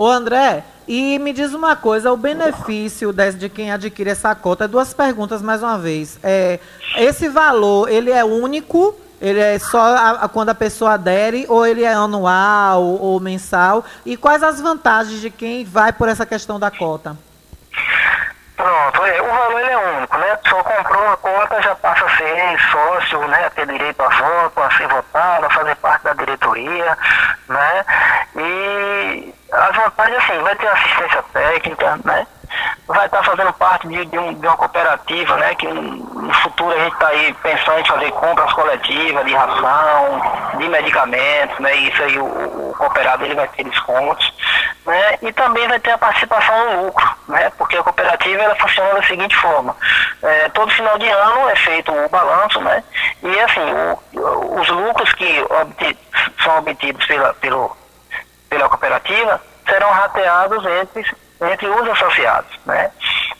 Ô André, e me diz uma coisa, o benefício de quem adquire essa cota, duas perguntas mais uma vez. É, esse valor, ele é único? Ele é só a- a- quando a pessoa adere ou ele é anual ou mensal? E quais as vantagens de quem vai por essa questão da cota? Pronto, é, o valor ele é único, né? A pessoa comprou a cota, já passa a ser sócio, né? A ter direito a voto, a ser votado, a fazer parte da diretoria, né? E as vantagens, assim, vai ter assistência técnica, né? Vai estar fazendo parte de, de um- de uma cooperativa, né? Que no futuro a gente está aí pensando em fazer compras coletivas de ração, de medicamentos, né? Isso aí o, o cooperado ele vai ter descontos, né? E também vai ter a participação no lucro, né? Porque a cooperativa ela funciona da seguinte forma: é, todo final de ano é feito o balanço, né? E assim, o- os lucros que são obtidos pela, pelo, pela cooperativa serão rateados entre, entre os associados, né?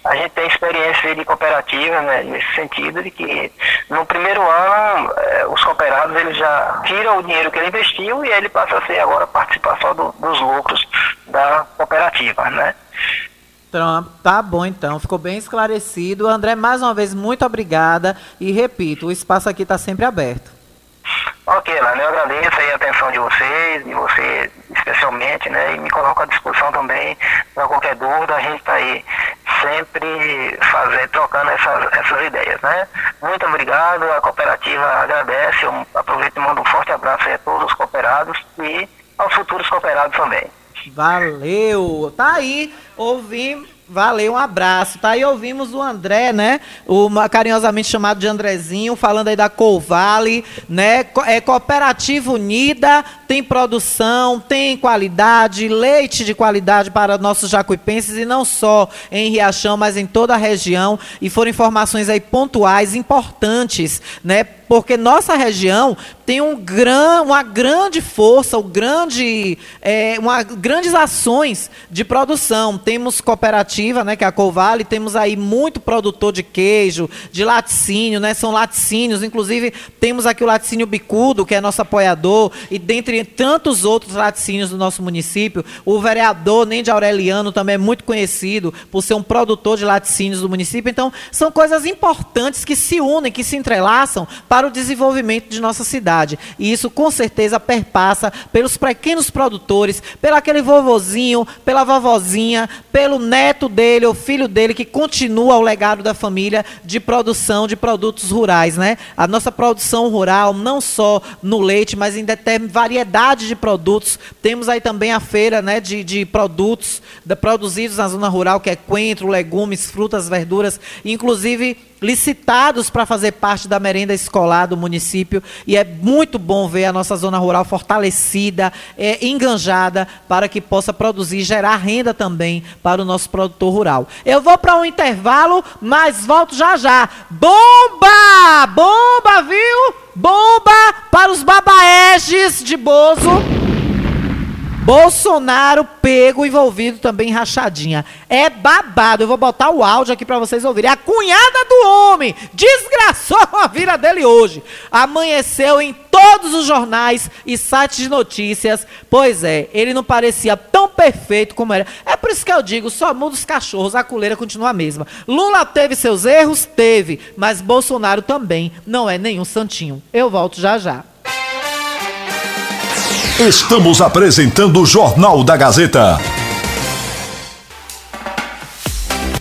A gente tem experiência de cooperativa né, nesse sentido de que no primeiro ano eh, os cooperados eles já tiram o dinheiro que ele investiu e ele passa a ser agora participação do- dos lucros da cooperativa, né? Tá bom, então. Ficou bem esclarecido. André, mais uma vez, muito obrigada. E repito, o espaço aqui está sempre aberto. Ok, Lana, eu agradeço aí a atenção de vocês, de você especialmente, né? E me coloco à disposição também para qualquer dúvida, a gente está aí sempre fazer, trocando essas, essas ideias, né? Muito obrigado, a cooperativa agradece, eu aproveito e mando um forte abraço a todos os cooperados e aos futuros cooperados também. Valeu! Tá aí, ouvimos. Valeu, um abraço. Tá aí, ouvimos o André, né? O carinhosamente chamado de Andrezinho, falando aí da Colvale, né? É cooperativa unida, tem produção, tem qualidade, leite de qualidade para nossos jacuipenses e não só em Riachão, mas em toda a região. E foram informações aí pontuais, importantes, né? Porque nossa região tem um gran, uma grande força, um grande, é, uma, grandes ações de produção. Temos cooperativa, né, que é a Covale, temos aí muito produtor de queijo, de laticínio, né, são laticínios, inclusive temos aqui o laticínio bicudo, que é nosso apoiador, e dentre tantos outros laticínios do nosso município, o vereador Nende Aureliano também é muito conhecido por ser um produtor de laticínios do município, então são coisas importantes que se unem, que se entrelaçam para o desenvolvimento de nossa cidade, e isso com certeza perpassa pelos pequenos produtores, pelo aquele vovozinho, pela vovozinha, pelo neto dele ou filho dele que continua o legado da família de produção de produtos rurais, né? A nossa produção rural, não só no leite, mas em variedade de produtos. Temos aí também a feira, né, de, de produtos produzidos na zona rural, que é coentro, legumes, frutas, verduras, inclusive licitados para fazer parte da merenda escolar do município e é muito bom ver a nossa zona rural fortalecida, é, enganjada para que possa produzir gerar renda também para o nosso produtor rural. Eu vou para um intervalo, mas volto já já. Bomba! Bomba, viu? Bomba para os babaeges de Bozo. Bolsonaro pego, envolvido também em rachadinha. É babado. Eu vou botar o áudio aqui para vocês ouvirem. A cunhada do homem desgraçou a vida dele hoje. Amanheceu em todos os jornais e sites de notícias. Pois é, ele não parecia tão perfeito como era. É por isso que eu digo, só muda os cachorros, a coleira continua a mesma. Lula teve seus erros? Teve. Mas Bolsonaro também não é nenhum santinho. Eu volto já já. Estamos apresentando o Jornal da Gazeta.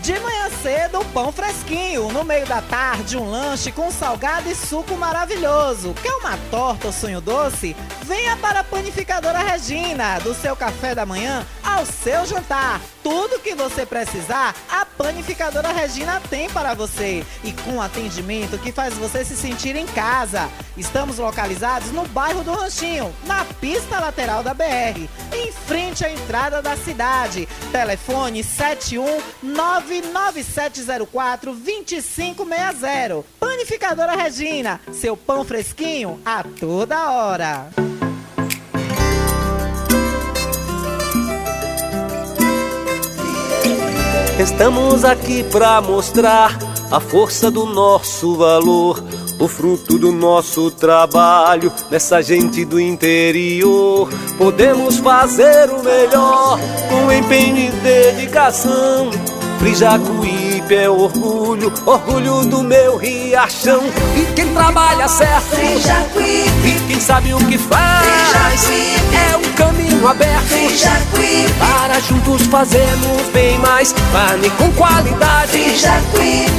De manhã cedo, pão fresquinho. No meio da tarde, um lanche com salgado e suco maravilhoso. Quer uma torta ou sonho doce? Venha para a Panificadora Regina. Do seu café da manhã ao seu jantar. Tudo que você precisar, a Panificadora Regina tem para você. E com atendimento que faz você se sentir em casa. Estamos localizados no bairro do Ranchinho, na pista lateral da BR, em frente à entrada da cidade. Telefone 7199704 2560. Panificadora Regina, seu pão fresquinho a toda hora. Estamos aqui para mostrar a força do nosso valor, o fruto do nosso trabalho nessa gente do interior. Podemos fazer o melhor com empenho e dedicação. É orgulho, orgulho do meu riachão. E quem trabalha certo. E quem sabe o que faz, é um caminho aberto. Para juntos fazermos bem mais. Carne com qualidade,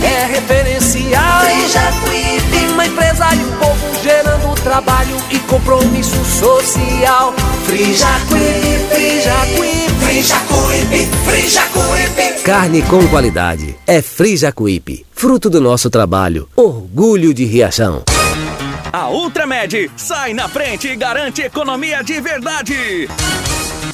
é referencial. Frijacuípe. Uma empresa e um povo gerando trabalho e compromisso social. Frijacuípe, Frijacuípe. Frijacuípe, Frijacuípe. Carne com qualidade. É Frijacuípe. Fruto do nosso trabalho. Orgulho de Riachão. A Ultramed sai na frente e garante economia de verdade.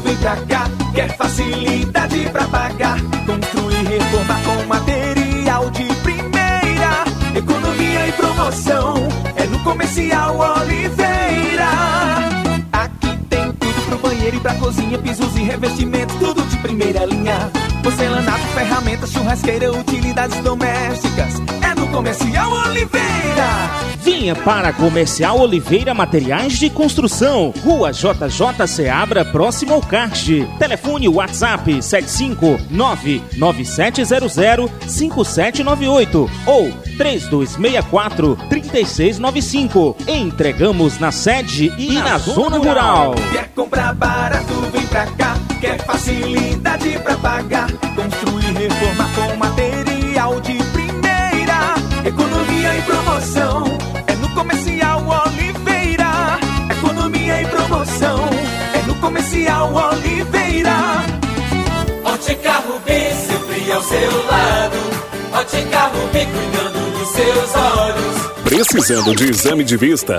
vem pra cá. Quer facilidade pra pagar. Construir, reformar com material de primeira. Economia e promoção. É no Comercial Oliveira. Aqui tem tudo pro banheiro e pra cozinha. Pisos e revestimentos, tudo de primeira linha. Porcelanato, ferramentas, churrasqueira, utilidades domésticas. É no Comercial Oliveira. Vinha para Comercial Oliveira Materiais de Construção, Rua JJ Seabra, próximo ao kart. Telefone WhatsApp 75997005798 ou 3264-3695. Entregamos na sede e na, na zona rural. Quer comprar barato, vem pra cá. Quer facilidade pra pagar. Construir, reformar com material de primeira. Economia e promoção. É no Comercial Oliveira. Economia e promoção. É no Comercial Oliveira. Ótica Rubi, sempre ao seu lado. Ótica Rubi cuidando dos seus olhos. Precisando de exame de vista?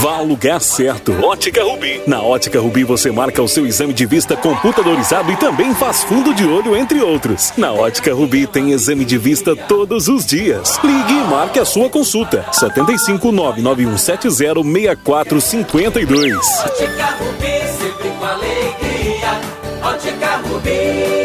Vá ao lugar certo. Ótica Rubi. Na Ótica Rubi você marca o seu exame de vista computadorizado e também faz fundo de olho, entre outros. Na Ótica Rubi tem exame de vista todos os dias. Ligue e marque a sua consulta. 75 99170 6452. Ótica Rubi, sempre com alegria. Ótica Rubi.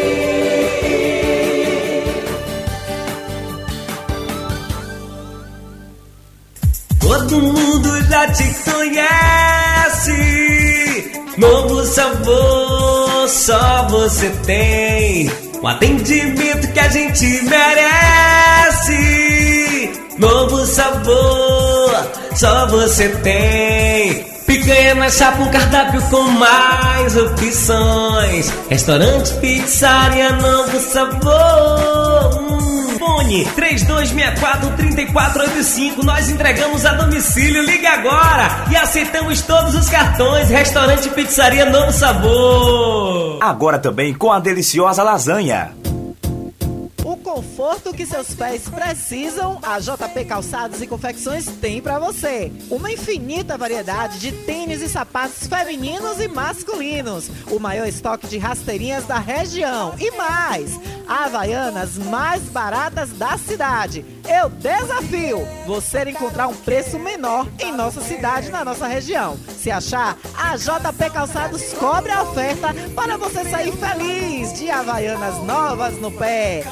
Todo mundo já te conhece. Novo sabor, só você tem. O atendimento que a gente merece. Novo sabor, só você tem. Picanha na chapa, um cardápio com mais opções. Restaurante, pizzaria, novo sabor. Hum, Fone 3264-3485. Nós entregamos a domicílio. Liga agora e aceitamos todos os cartões. Restaurante, pizzaria, novo sabor. Agora também com a deliciosa lasanha. Conforto que seus pés precisam, a JP Calçados e Confecções tem para você. Uma infinita variedade de tênis e sapatos femininos e masculinos. O maior estoque de rasteirinhas da região. E mais, Havaianas mais baratas da cidade. Eu desafio você encontrar um preço menor em nossa cidade, na nossa região. Se achar, a JP Calçados cobre a oferta para você sair feliz de Havaianas novas no pé.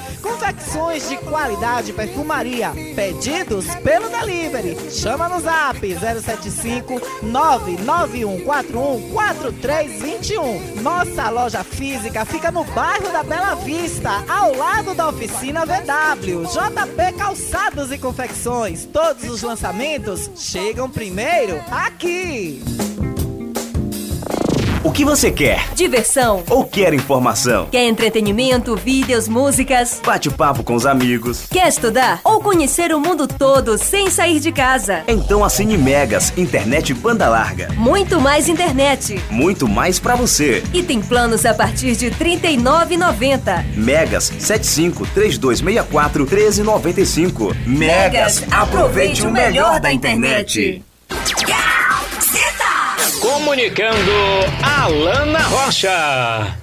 Confecções de qualidade perfumaria. Pedidos pelo delivery. Chama no zap 075 99141 4321. Nossa loja física fica no bairro da Bela Vista, ao lado da oficina VW. JP Calçados e Confecções. Todos os lançamentos chegam primeiro aqui. O que você quer? Diversão. Ou quer informação? Quer entretenimento, vídeos, músicas? Bate-papo com os amigos? Quer estudar? Ou conhecer o mundo todo sem sair de casa? Então assine Megas, internet banda larga. Muito mais internet. Muito mais pra você. E tem planos a partir de R$ 39,90. Megas 75 3264 1395. Megas, aproveite o melhor da internet. Comunicando Alana Rocha.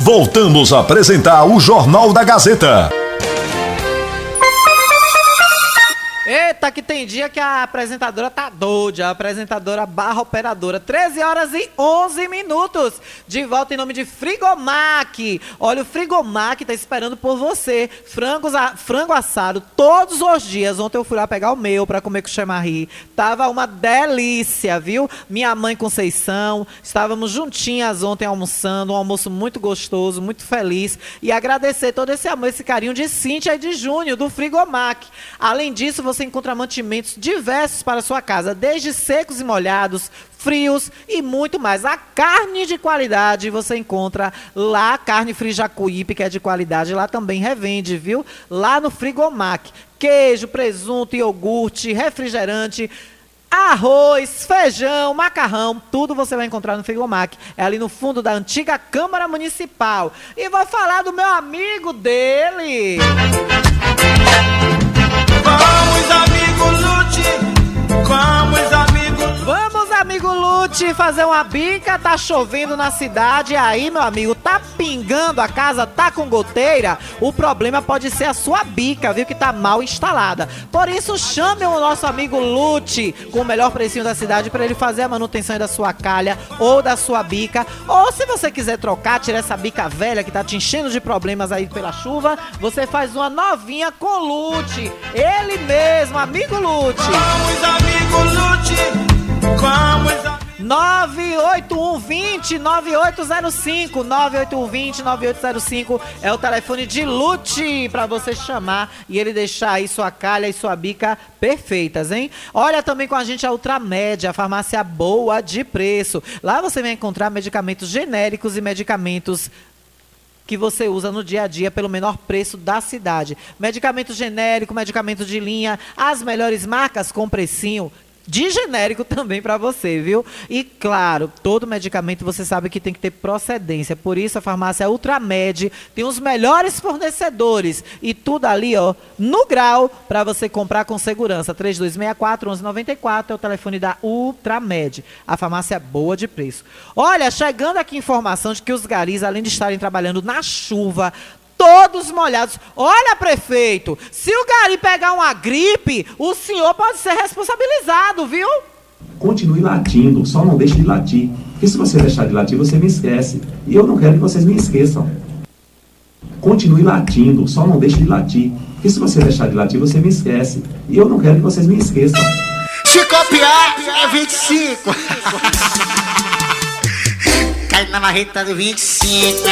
Voltamos a apresentar o Jornal da Gazeta. Eita, que tem dia que a apresentadora tá doida, a apresentadora barra operadora. 13 horas e 11 minutos. De volta em nome de Frigomac. Olha, o Frigomac tá esperando por você. Frangos, a- frango assado todos os dias. Ontem eu fui lá pegar o meu pra comer com chamarri. Tava uma delícia, viu? Minha mãe Conceição, estávamos juntinhas ontem almoçando, um almoço muito gostoso, muito feliz. E agradecer todo esse amor, esse carinho de Cíntia e de Júnior, do Frigomac. Além disso, você encontra mantimentos diversos para sua casa, desde secos e molhados, frios e muito mais. A carne de qualidade você encontra lá, carne Free Jacuípe, que é de qualidade, lá também revende, viu? Lá no Frigomac. Queijo, presunto, iogurte, refrigerante, Arroz, feijão, macarrão, tudo você vai encontrar no Frigomac. É ali no fundo da antiga Câmara Municipal. E vou falar do meu amigo dele. Lute. Vamos, amigo Lute, fazer uma bica. Tá chovendo na cidade. Aí, meu amigo, tá pingando a casa, tá com goteira. O problema pode ser a sua bica, viu? Que tá mal instalada. Por isso, chame o nosso amigo Lute com o melhor precinho da cidade para ele fazer a manutenção da sua calha ou da sua bica. Ou se você quiser trocar, tirar essa bica velha que tá te enchendo de problemas aí pela chuva, você faz uma novinha com Lute. Ele mesmo, amigo Lute. Vamos, amigo Lute. Vamos, amigo 98120 9805 98120 9805 é o telefone de Lute para você chamar e ele deixar aí sua calha e sua bica perfeitas, hein? Olha também com a gente a Ultramédia, a farmácia boa de preço. Lá você vai encontrar medicamentos genéricos e medicamentos que você usa no dia a dia pelo menor preço da cidade. Medicamento genérico, medicamento de linha, as melhores marcas com precinho de genérico também para você, viu? E claro, todo medicamento você sabe que tem que ter procedência. Por isso a farmácia Ultramed tem os melhores fornecedores e tudo ali, ó, no grau para você comprar com segurança. 3264 1194 é o telefone da Ultramed. A farmácia é boa de preço. Olha, chegando aqui informação de que os garis, além de estarem trabalhando na chuva, todos molhados. Olha, prefeito, se o gari pegar uma gripe, o senhor pode ser responsabilizado, viu? Continue latindo, só não deixe de latir. Porque se você deixar de latir, você me esquece. E eu não quero que vocês me esqueçam. Continue latindo, só não deixe de latir. Porque se você deixar de latir, você me esquece. E eu não quero que vocês me esqueçam. Se copiar, é 25. Cai na marreta do 25.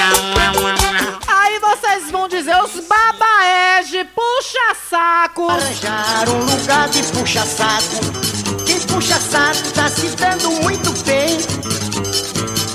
Vocês vão dizer os babaege, puxa-saco. Arranjar um lugar de puxa-saco. Quem puxa-saco tá se dando muito bem.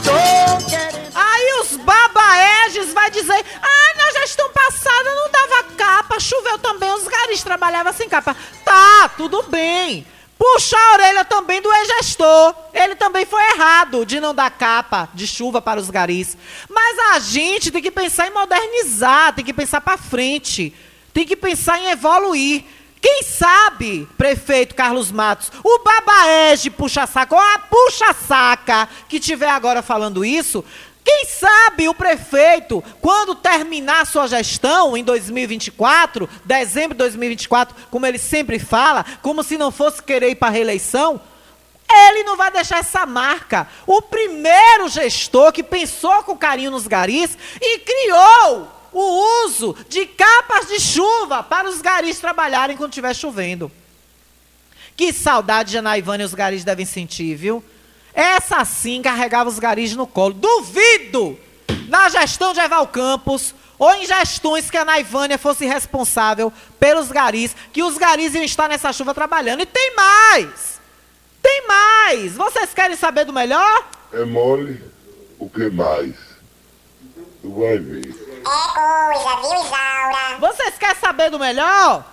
Tô querendo. Aí os babaeges vai dizer, ah, na gestão passada não dava capa, choveu também, os garis trabalhavam sem capa. Tá, tudo bem. Puxa a orelha também do ex-gestor. Ele também foi errado de não dar capa de chuva para os garis. Mas a gente tem que pensar em modernizar, tem que pensar para frente, tem que pensar em evoluir. Quem sabe, prefeito Carlos Matos, o babaege puxa-saco, ou a puxa-saca que tiver agora falando isso, quem sabe o prefeito, quando terminar sua gestão em 2024, dezembro de 2024, como ele sempre fala, como se não fosse querer ir para a reeleição, ele não vai deixar essa marca. O primeiro gestor que pensou com carinho nos garis e criou o uso de capas de chuva para os garis trabalharem quando estiver chovendo. Que saudade de Anaivânia os garis devem sentir, viu? Essa sim carregava os garis no colo. Duvido, na gestão de Eval Campos, ou em gestões que a Naivânia fosse responsável pelos garis, que os garis iam estar nessa chuva trabalhando. E tem mais! Tem mais! Vocês querem saber do melhor? É mole, o que mais? Tu vai ver. É coisa, viu, Isaura? Vocês querem saber do melhor?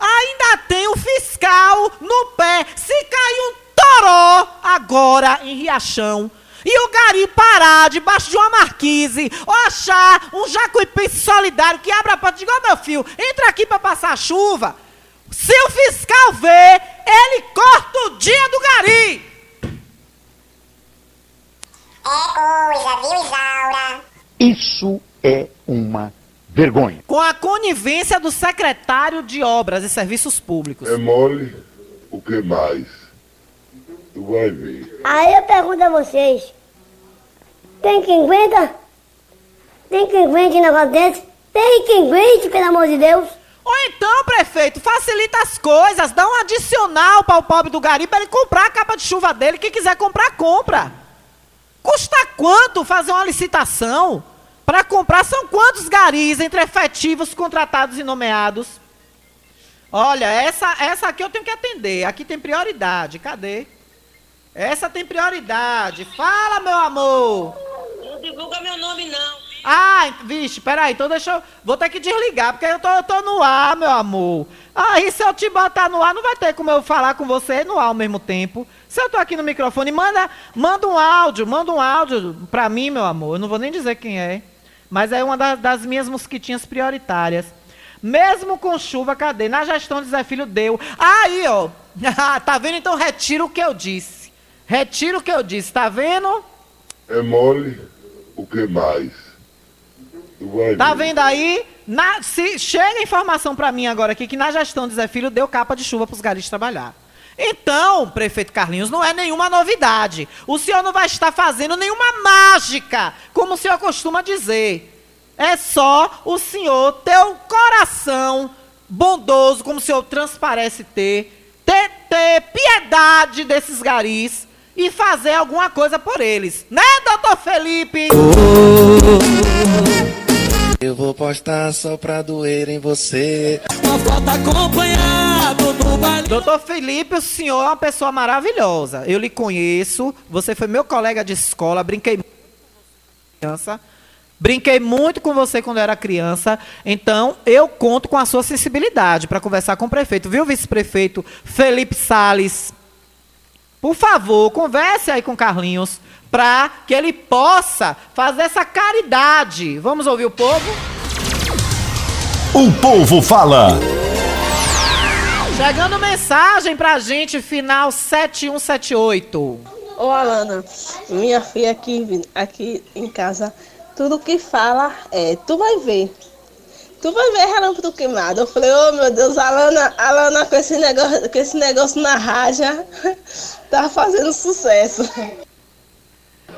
Ainda tem o fiscal no pé. Se cair um toró agora em Riachão e o gari parar debaixo de uma marquise ou achar um jacuipense solidário que abra a porta e diga, ô meu filho, entra aqui para passar a chuva. Se o fiscal vê, ele corta o dia do gari. É coisa, viu, Isaura? Isso é uma vergonha. Com a conivência do secretário de Obras e Serviços Públicos. É mole, o que mais? Tu vai ver. Aí eu pergunto a vocês: tem quem aguenta? Tem quem aguente um negócio desse? Tem quem aguente, pelo amor de Deus? Ou então, prefeito, facilita as coisas, dá um adicional para o pobre do gari para ele comprar a capa de chuva dele. Quem quiser comprar, compra. Custa quanto fazer uma licitação? Para comprar, são quantos garis entre efetivos, contratados e nomeados? Olha, essa, essa aqui eu tenho que atender. Aqui tem prioridade. Cadê? Essa tem prioridade. Fala, meu amor. Não divulga meu nome, não. Ah, vixe, peraí, então deixa eu. Vou ter que desligar, porque eu tô, eu tô no ar, meu amor. Aí, se eu te botar no ar, não vai ter como eu falar com você no ar ao mesmo tempo. Se eu tô aqui no microfone, manda, manda um áudio, manda um áudio pra mim, meu amor. Eu não vou nem dizer quem é. Mas é uma das, das minhas mosquitinhas prioritárias. Mesmo com chuva, cadê? Na gestão de Zé Filho deu. Aí, ó. tá vendo? Então retira o que eu disse. Retira o que eu disse, tá vendo? É mole, o que mais? Tá vendo aí? Na- se chega informação pra mim agora aqui que na gestão de Zé Filho deu capa de chuva pros garis trabalhar. Então, prefeito Carlinhos, não é nenhuma novidade. O senhor não vai estar fazendo nenhuma mágica, como o senhor costuma dizer. É só o senhor ter o coração bondoso, como o senhor transparece ter, ter, ter piedade desses garis e fazer alguma coisa por eles. Né, doutor Felipe? Eu vou postar só pra doer em você. Uma foto acompanhado do baile. Doutor Felipe, o senhor é uma pessoa maravilhosa. Eu lhe conheço. Você foi meu colega de escola. Brinquei muito com criança. Brinquei muito com você quando eu era criança. Então, eu conto com a sua sensibilidade para conversar com o prefeito. Viu, vice-prefeito Felipe Sales? Por favor, converse aí com o Carlinhos para que ele possa fazer essa caridade. Vamos ouvir o povo? O povo fala. Chegando mensagem pra gente, final 7178. Ô Alana, minha filha aqui, aqui em casa, tudo que fala é, tu vai ver. Tu vai ver relâmpago queimado. Eu falei, ô meu Deus, Alana, Alana com esse negócio, com esse negócio na rádio, tá fazendo sucesso.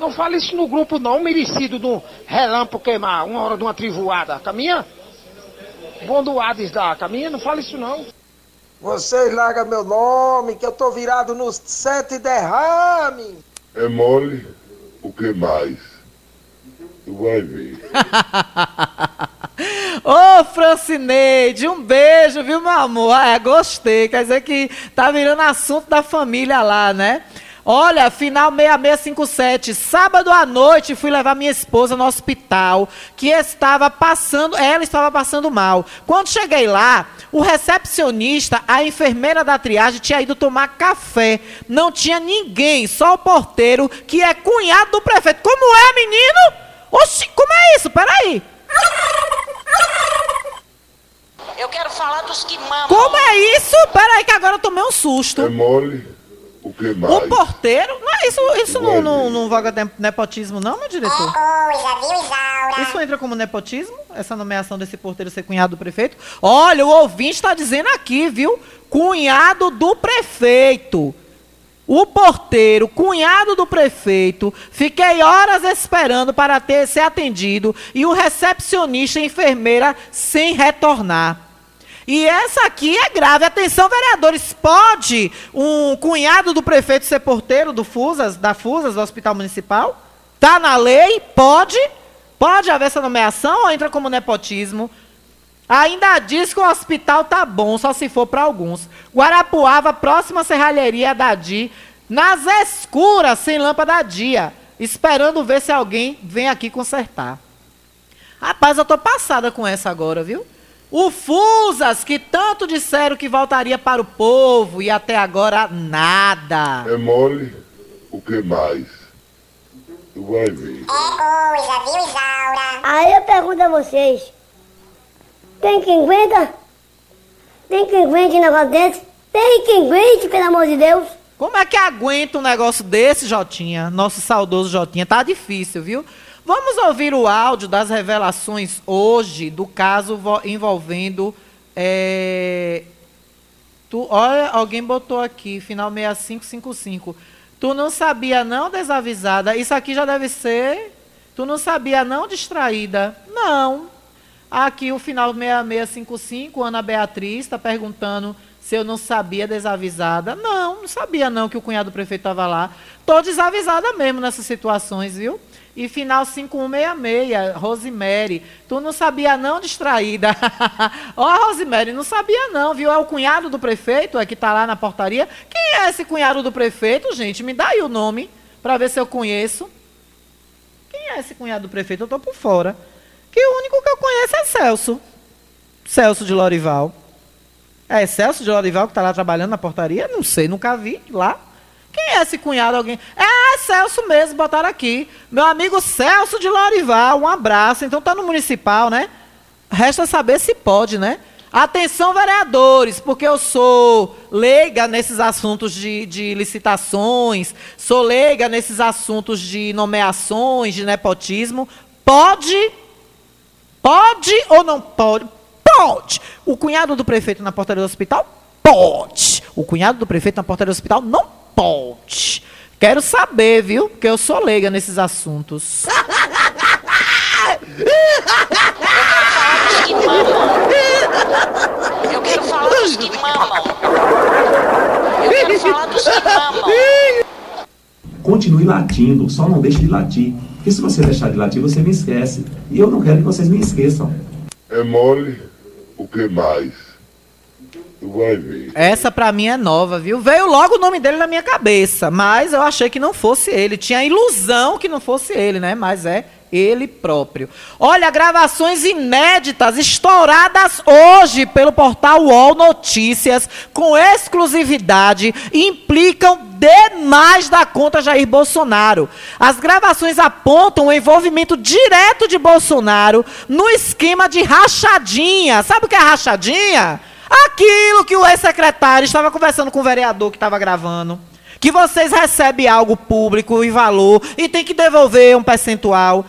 Não fala isso no grupo não, merecido do relâmpago queimar, uma hora de uma trivoada. Caminha? Bom do Hades da caminha, não fala isso não. Vocês largam meu nome, que eu tô virado nos sete derrame. É mole, o que mais? Vai ver. Ô, Francineide, um beijo, viu, meu amor? Ah, é, gostei. Quer dizer que tá virando assunto da família lá, né? Olha, final 6657. Sábado à noite fui levar minha esposa no hospital, que estava passando, ela estava passando mal. Quando cheguei lá, o recepcionista, a enfermeira da triagem tinha ido tomar café. Não tinha ninguém, só o porteiro, que é cunhado do prefeito. Como é, menino? Oxi, como é isso? Peraí. Eu quero falar dos que mamam. Como é isso? Peraí que agora eu tomei um susto. É mole, o que mais? O porteiro? Não, é isso isso não, não, não vaga de nepotismo, não, meu diretor? Isso entra como nepotismo? Essa nomeação desse porteiro ser cunhado do prefeito? Olha, o ouvinte está dizendo aqui, viu? Cunhado do prefeito. O porteiro, cunhado do prefeito, fiquei horas esperando para ter ser atendido e o recepcionista e enfermeira sem retornar. E essa aqui é grave. Atenção, vereadores, pode um cunhado do prefeito ser porteiro do Fusas, da Fusas, do Hospital Municipal? Tá na lei? Pode? Pode haver essa nomeação ou entra como nepotismo? Ainda diz que o hospital tá bom, só se for para alguns. Guarapuava, próxima serralheria da DI, nas escuras, sem lâmpada dia, esperando ver se alguém vem aqui consertar. Rapaz, eu tô passada com essa agora, viu? O Fusas, que tanto disseram que voltaria para o povo e até agora nada. É mole, o que mais? Tu vai ver. coisa, viu, Isaura? Aí eu pergunto a vocês: tem quem aguenta? Tem quem aguente um negócio desse? Tem quem aguente, pelo amor de Deus? Como é que aguenta um negócio desse, Jotinha? Nosso saudoso Jotinha. Tá difícil, viu? Vamos ouvir o áudio das revelações hoje do caso envolvendo. É... Tu, olha, alguém botou aqui, final 6555. Tu não sabia, não, desavisada? Isso aqui já deve ser. Tu não sabia, não, distraída? Não. Aqui o final 6655, Ana Beatriz está perguntando se eu não sabia desavisada. Não, não sabia não que o cunhado do prefeito estava lá. Tô desavisada mesmo nessas situações, viu? E final 5166, Rosemary. Tu não sabia não, distraída. Ó, oh, Rosemary, não sabia não, viu? É o cunhado do prefeito, é que tá lá na portaria. Quem é esse cunhado do prefeito, gente? Me dá aí o nome, para ver se eu conheço. Quem é esse cunhado do prefeito? Eu tô por fora. O único que eu conheço é Celso. Celso de Lorival. É Celso de Lorival que está lá trabalhando na portaria? Não sei, nunca vi lá. Quem é esse cunhado? Alguém? É Celso mesmo, botaram aqui. Meu amigo Celso de Lorival, um abraço. Então tá no municipal, né? Resta saber se pode, né? Atenção, vereadores, porque eu sou leiga nesses assuntos de, de, licitações, sou leiga nesses assuntos de nomeações, de nepotismo. Pode Pode ou não pode? Pode. O cunhado do prefeito na portaria do hospital? Pode. O cunhado do prefeito na portaria do hospital? Não pode. Quero saber, viu? Porque eu sou leiga nesses assuntos. Eu quero falar dos que mamam. Eu quero falar dos que mamam. Continue latindo, só não deixe de latir. Porque se você deixar de latir, você me esquece. E eu não quero que vocês me esqueçam. É mole, o que mais? Tu vai ver. Essa pra mim é nova, viu? Veio logo o nome dele na minha cabeça, mas eu achei que não fosse ele. Tinha a ilusão que não fosse ele, né? Mas é Ele próprio. Olha, gravações inéditas, estouradas hoje pelo portal UOL Notícias, com exclusividade, implicam demais da conta Jair Bolsonaro. As gravações apontam o envolvimento direto de Bolsonaro no esquema de rachadinha. Sabe o que é rachadinha? Aquilo que o ex-secretário estava conversando com o vereador que estava gravando. Que vocês recebem algo público e valor e tem que devolver um percentual.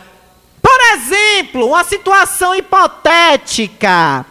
Por exemplo, uma situação hipotética.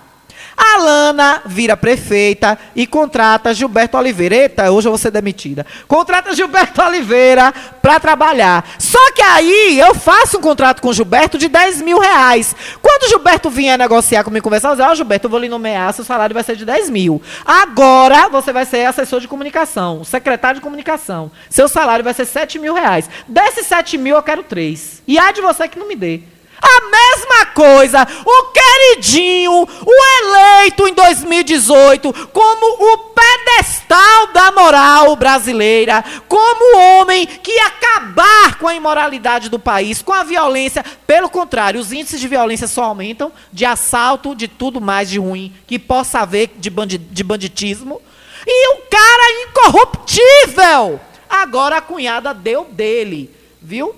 A Lana vira prefeita e contrata Gilberto Oliveira. Eita, hoje eu vou ser demitida. Contrata Gilberto Oliveira para trabalhar. Só que aí eu faço um contrato com Gilberto de 10 mil reais. Quando Gilberto vier negociar comigo, conversar, eu ó, Gilberto, eu vou lhe nomear, seu salário vai ser de 10 mil. Agora você vai ser assessor de comunicação, secretário de comunicação. Seu salário vai ser 7 mil reais. Desses 7 mil eu quero 3. E há de você que não me dê. A mesma coisa, o queridinho, o eleito em 2018 como o pedestal da moral brasileira, como o homem que ia acabar com a imoralidade do país, com a violência. Pelo contrário, os índices de violência só aumentam, de assalto, de tudo mais de ruim que possa haver de, bandi de banditismo. E um cara incorruptível. Agora a cunhada deu dele, viu?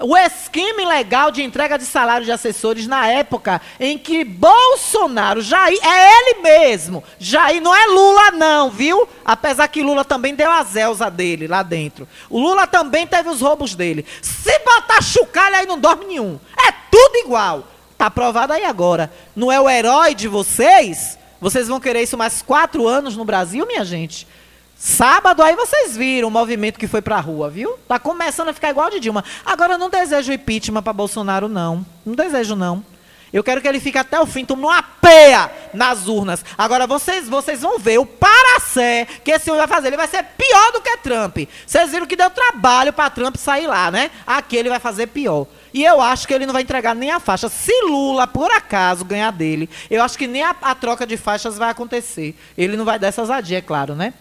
O esquema ilegal de entrega de salário de assessores na época em que Bolsonaro, Jair, é ele mesmo, Jair, não é Lula não, viu? Apesar que Lula também deu a Zelza dele lá dentro. O Lula também teve os roubos dele. Se botar chucalha aí não dorme nenhum. É tudo igual. Tá provado aí agora. Não é o herói de vocês? Vocês vão querer isso mais quatro anos no Brasil, minha gente? Sábado aí vocês viram o movimento que foi pra rua, viu? Tá começando a ficar igual de Dilma. Agora eu não desejo impeachment para Bolsonaro não. Não desejo não. Eu quero que ele fique até o fim, tome uma peia nas urnas. Agora vocês, vocês vão ver o paracé que esse homem vai fazer. Ele vai ser pior do que Trump. Vocês viram que deu trabalho para Trump sair lá, né? Aqui ele vai fazer pior. E eu acho que ele não vai entregar nem a faixa. Se Lula, por acaso, ganhar dele, eu acho que nem a, a troca de faixas vai acontecer. Ele não vai dar essa ousadia, é claro, né?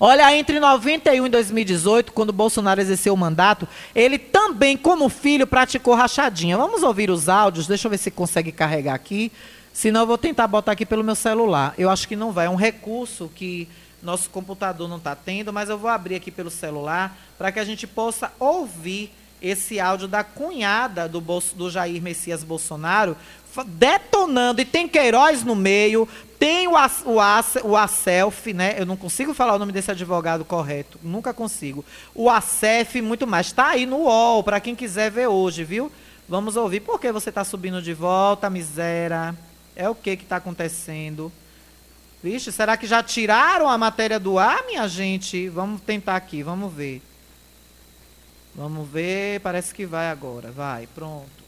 Olha, entre 91 e 2018, quando Bolsonaro exerceu o mandato, ele também, como filho, praticou rachadinha. Vamos ouvir os áudios, deixa eu ver se consegue carregar aqui. Senão eu vou tentar botar aqui pelo meu celular. Eu acho que não vai. É um recurso que nosso computador não está tendo, mas eu vou abrir aqui pelo celular para que a gente possa ouvir esse áudio da cunhada do, Bolso, do Jair Messias Bolsonaro detonando, e tem Queiroz no meio, tem o, o, o ACELF, né? Eu não consigo falar o nome desse advogado correto, nunca consigo. O ACEF, muito mais. Está aí no UOL, para quem quiser ver hoje, viu? Vamos ouvir. Por que você está subindo de volta, miséria? É o que está acontecendo? Vixe, será que já tiraram a matéria do ar, minha gente? Vamos tentar aqui, vamos ver. Vamos ver, parece que vai agora. Vai, pronto.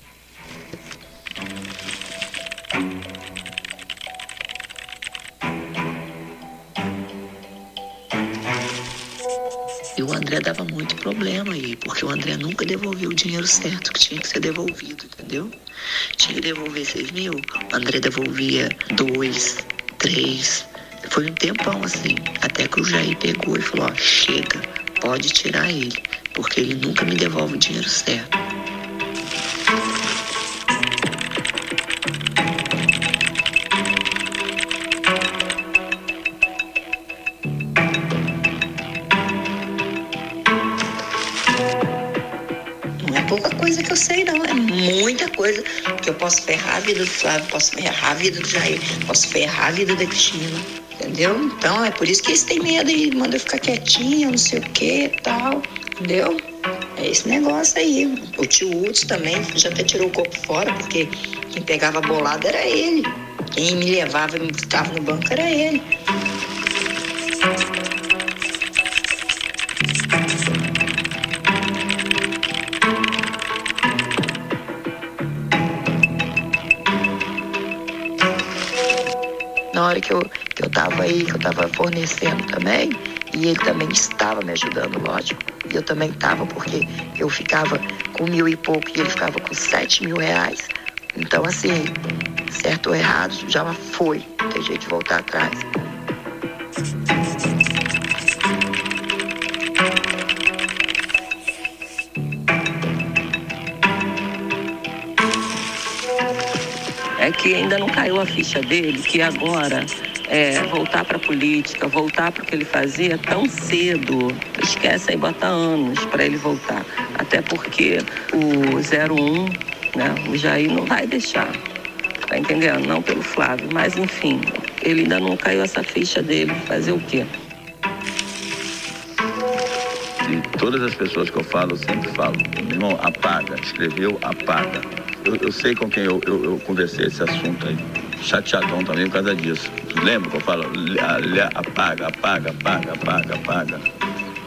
E o André dava muito problema aí, porque o André nunca devolveu o dinheiro certo que tinha que ser devolvido, entendeu? Tinha que devolver 6 mil, o André devolvia 2, 3. Foi um tempão assim, até que o Jair pegou e falou: ó, chega, pode tirar ele, porque ele nunca me devolve o dinheiro certo. Coisa que eu posso ferrar a vida do Flávio, posso ferrar a vida do Jair, posso ferrar a vida da Cristina. Entendeu? Então é por isso que eles têm medo e mandam eu ficar quietinha, não sei o que tal. Entendeu? É esse negócio aí. O tio Hudson também já até tirou o corpo fora, porque quem pegava bolada era ele. Quem me levava e me ficava no banco era ele. Hora que eu, que eu tava aí, que eu tava fornecendo também, e ele também estava me ajudando, lógico. E eu também estava, porque eu ficava com mil e pouco e ele ficava com sete mil reais. Então, assim, certo ou errado, já foi. Tem jeito de voltar atrás. Ainda não caiu a ficha dele que agora é, voltar para a política, voltar para o que ele fazia tão cedo. Esquece aí, bota anos para ele voltar. Até porque o 01, né, o Jair não vai deixar. Tá entendendo? Não pelo Flávio. Mas enfim, ele ainda não caiu essa ficha dele. Fazer o quê? E todas as pessoas que eu falo, eu sempre falo, meu irmão, apaga, escreveu, apaga. Eu, eu sei com quem eu, eu, eu conversei esse assunto aí. Chateadão também por causa disso. Lembra que eu falo, "Lê- lê- apaga, apaga, apaga, apaga, apaga.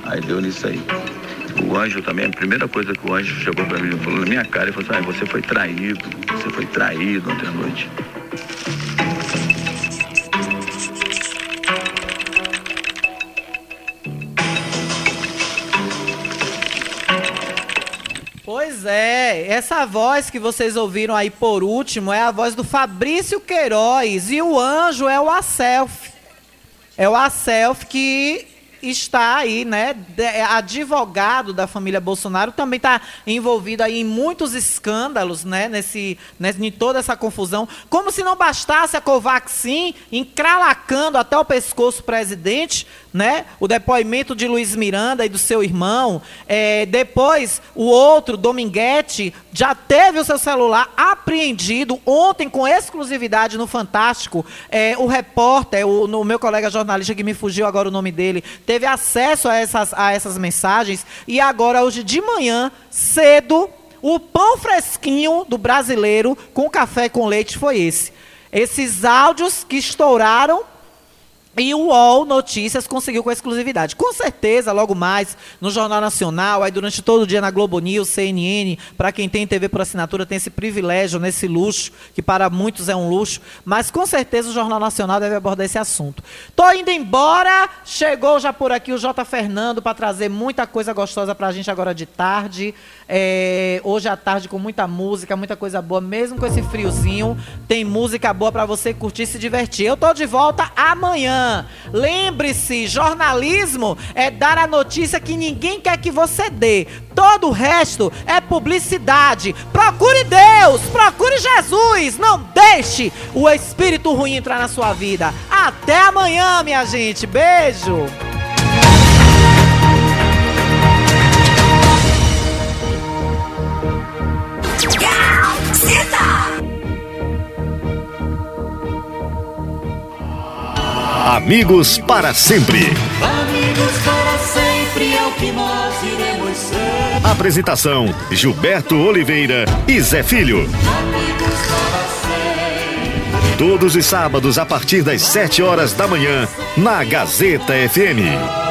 Aí deu nisso aí. O anjo também, a primeira coisa que o anjo chegou pra mim e falou na minha cara, ele falou assim, ah, você foi traído, você foi traído ontem à noite. Pois é, essa voz que vocês ouviram aí por último é a voz do Fabrício Queiroz e o anjo é o Acelf. É o Acelf que está aí, né, é advogado da família Bolsonaro, também está envolvido aí em muitos escândalos, né, nesse, nesse, em toda essa confusão. Como se não bastasse a Covaxin encralacando até o pescoço o presidente, né, o depoimento de Luiz Miranda e do seu irmão, é, depois o outro, Dominguete, já teve o seu celular apreendido ontem com exclusividade no Fantástico. É, o repórter, o no meu colega jornalista que me fugiu agora o nome dele, teve acesso a essas, a essas mensagens e agora hoje de manhã, cedo, o pão fresquinho do brasileiro com café com leite foi esse. Esses áudios que estouraram e o UOL Notícias conseguiu com exclusividade. Com certeza, logo mais, no Jornal Nacional, aí durante todo o dia na Globo News, CNN, para quem tem TV por assinatura, tem esse privilégio, nesse luxo, que para muitos é um luxo, mas com certeza o Jornal Nacional deve abordar esse assunto. Tô indo embora, chegou já por aqui o J. Fernando para trazer muita coisa gostosa para a gente agora de tarde. É, hoje à tarde com muita música, muita coisa boa, mesmo com esse friozinho, tem música boa para você curtir e se divertir. Eu tô de volta amanhã. Lembre-se, jornalismo é dar a notícia que ninguém quer que você dê. Todo o resto é publicidade. Procure Deus, procure Jesus. Não deixe o espírito ruim entrar na sua vida. Até amanhã, minha gente. Beijo. Amigos para sempre. Amigos para sempre é o que nós iremos ser. Apresentação: Gilberto Oliveira e Zé Filho. Amigos para sempre. Todos os sábados a partir das 7 horas da manhã, na Gazeta FM.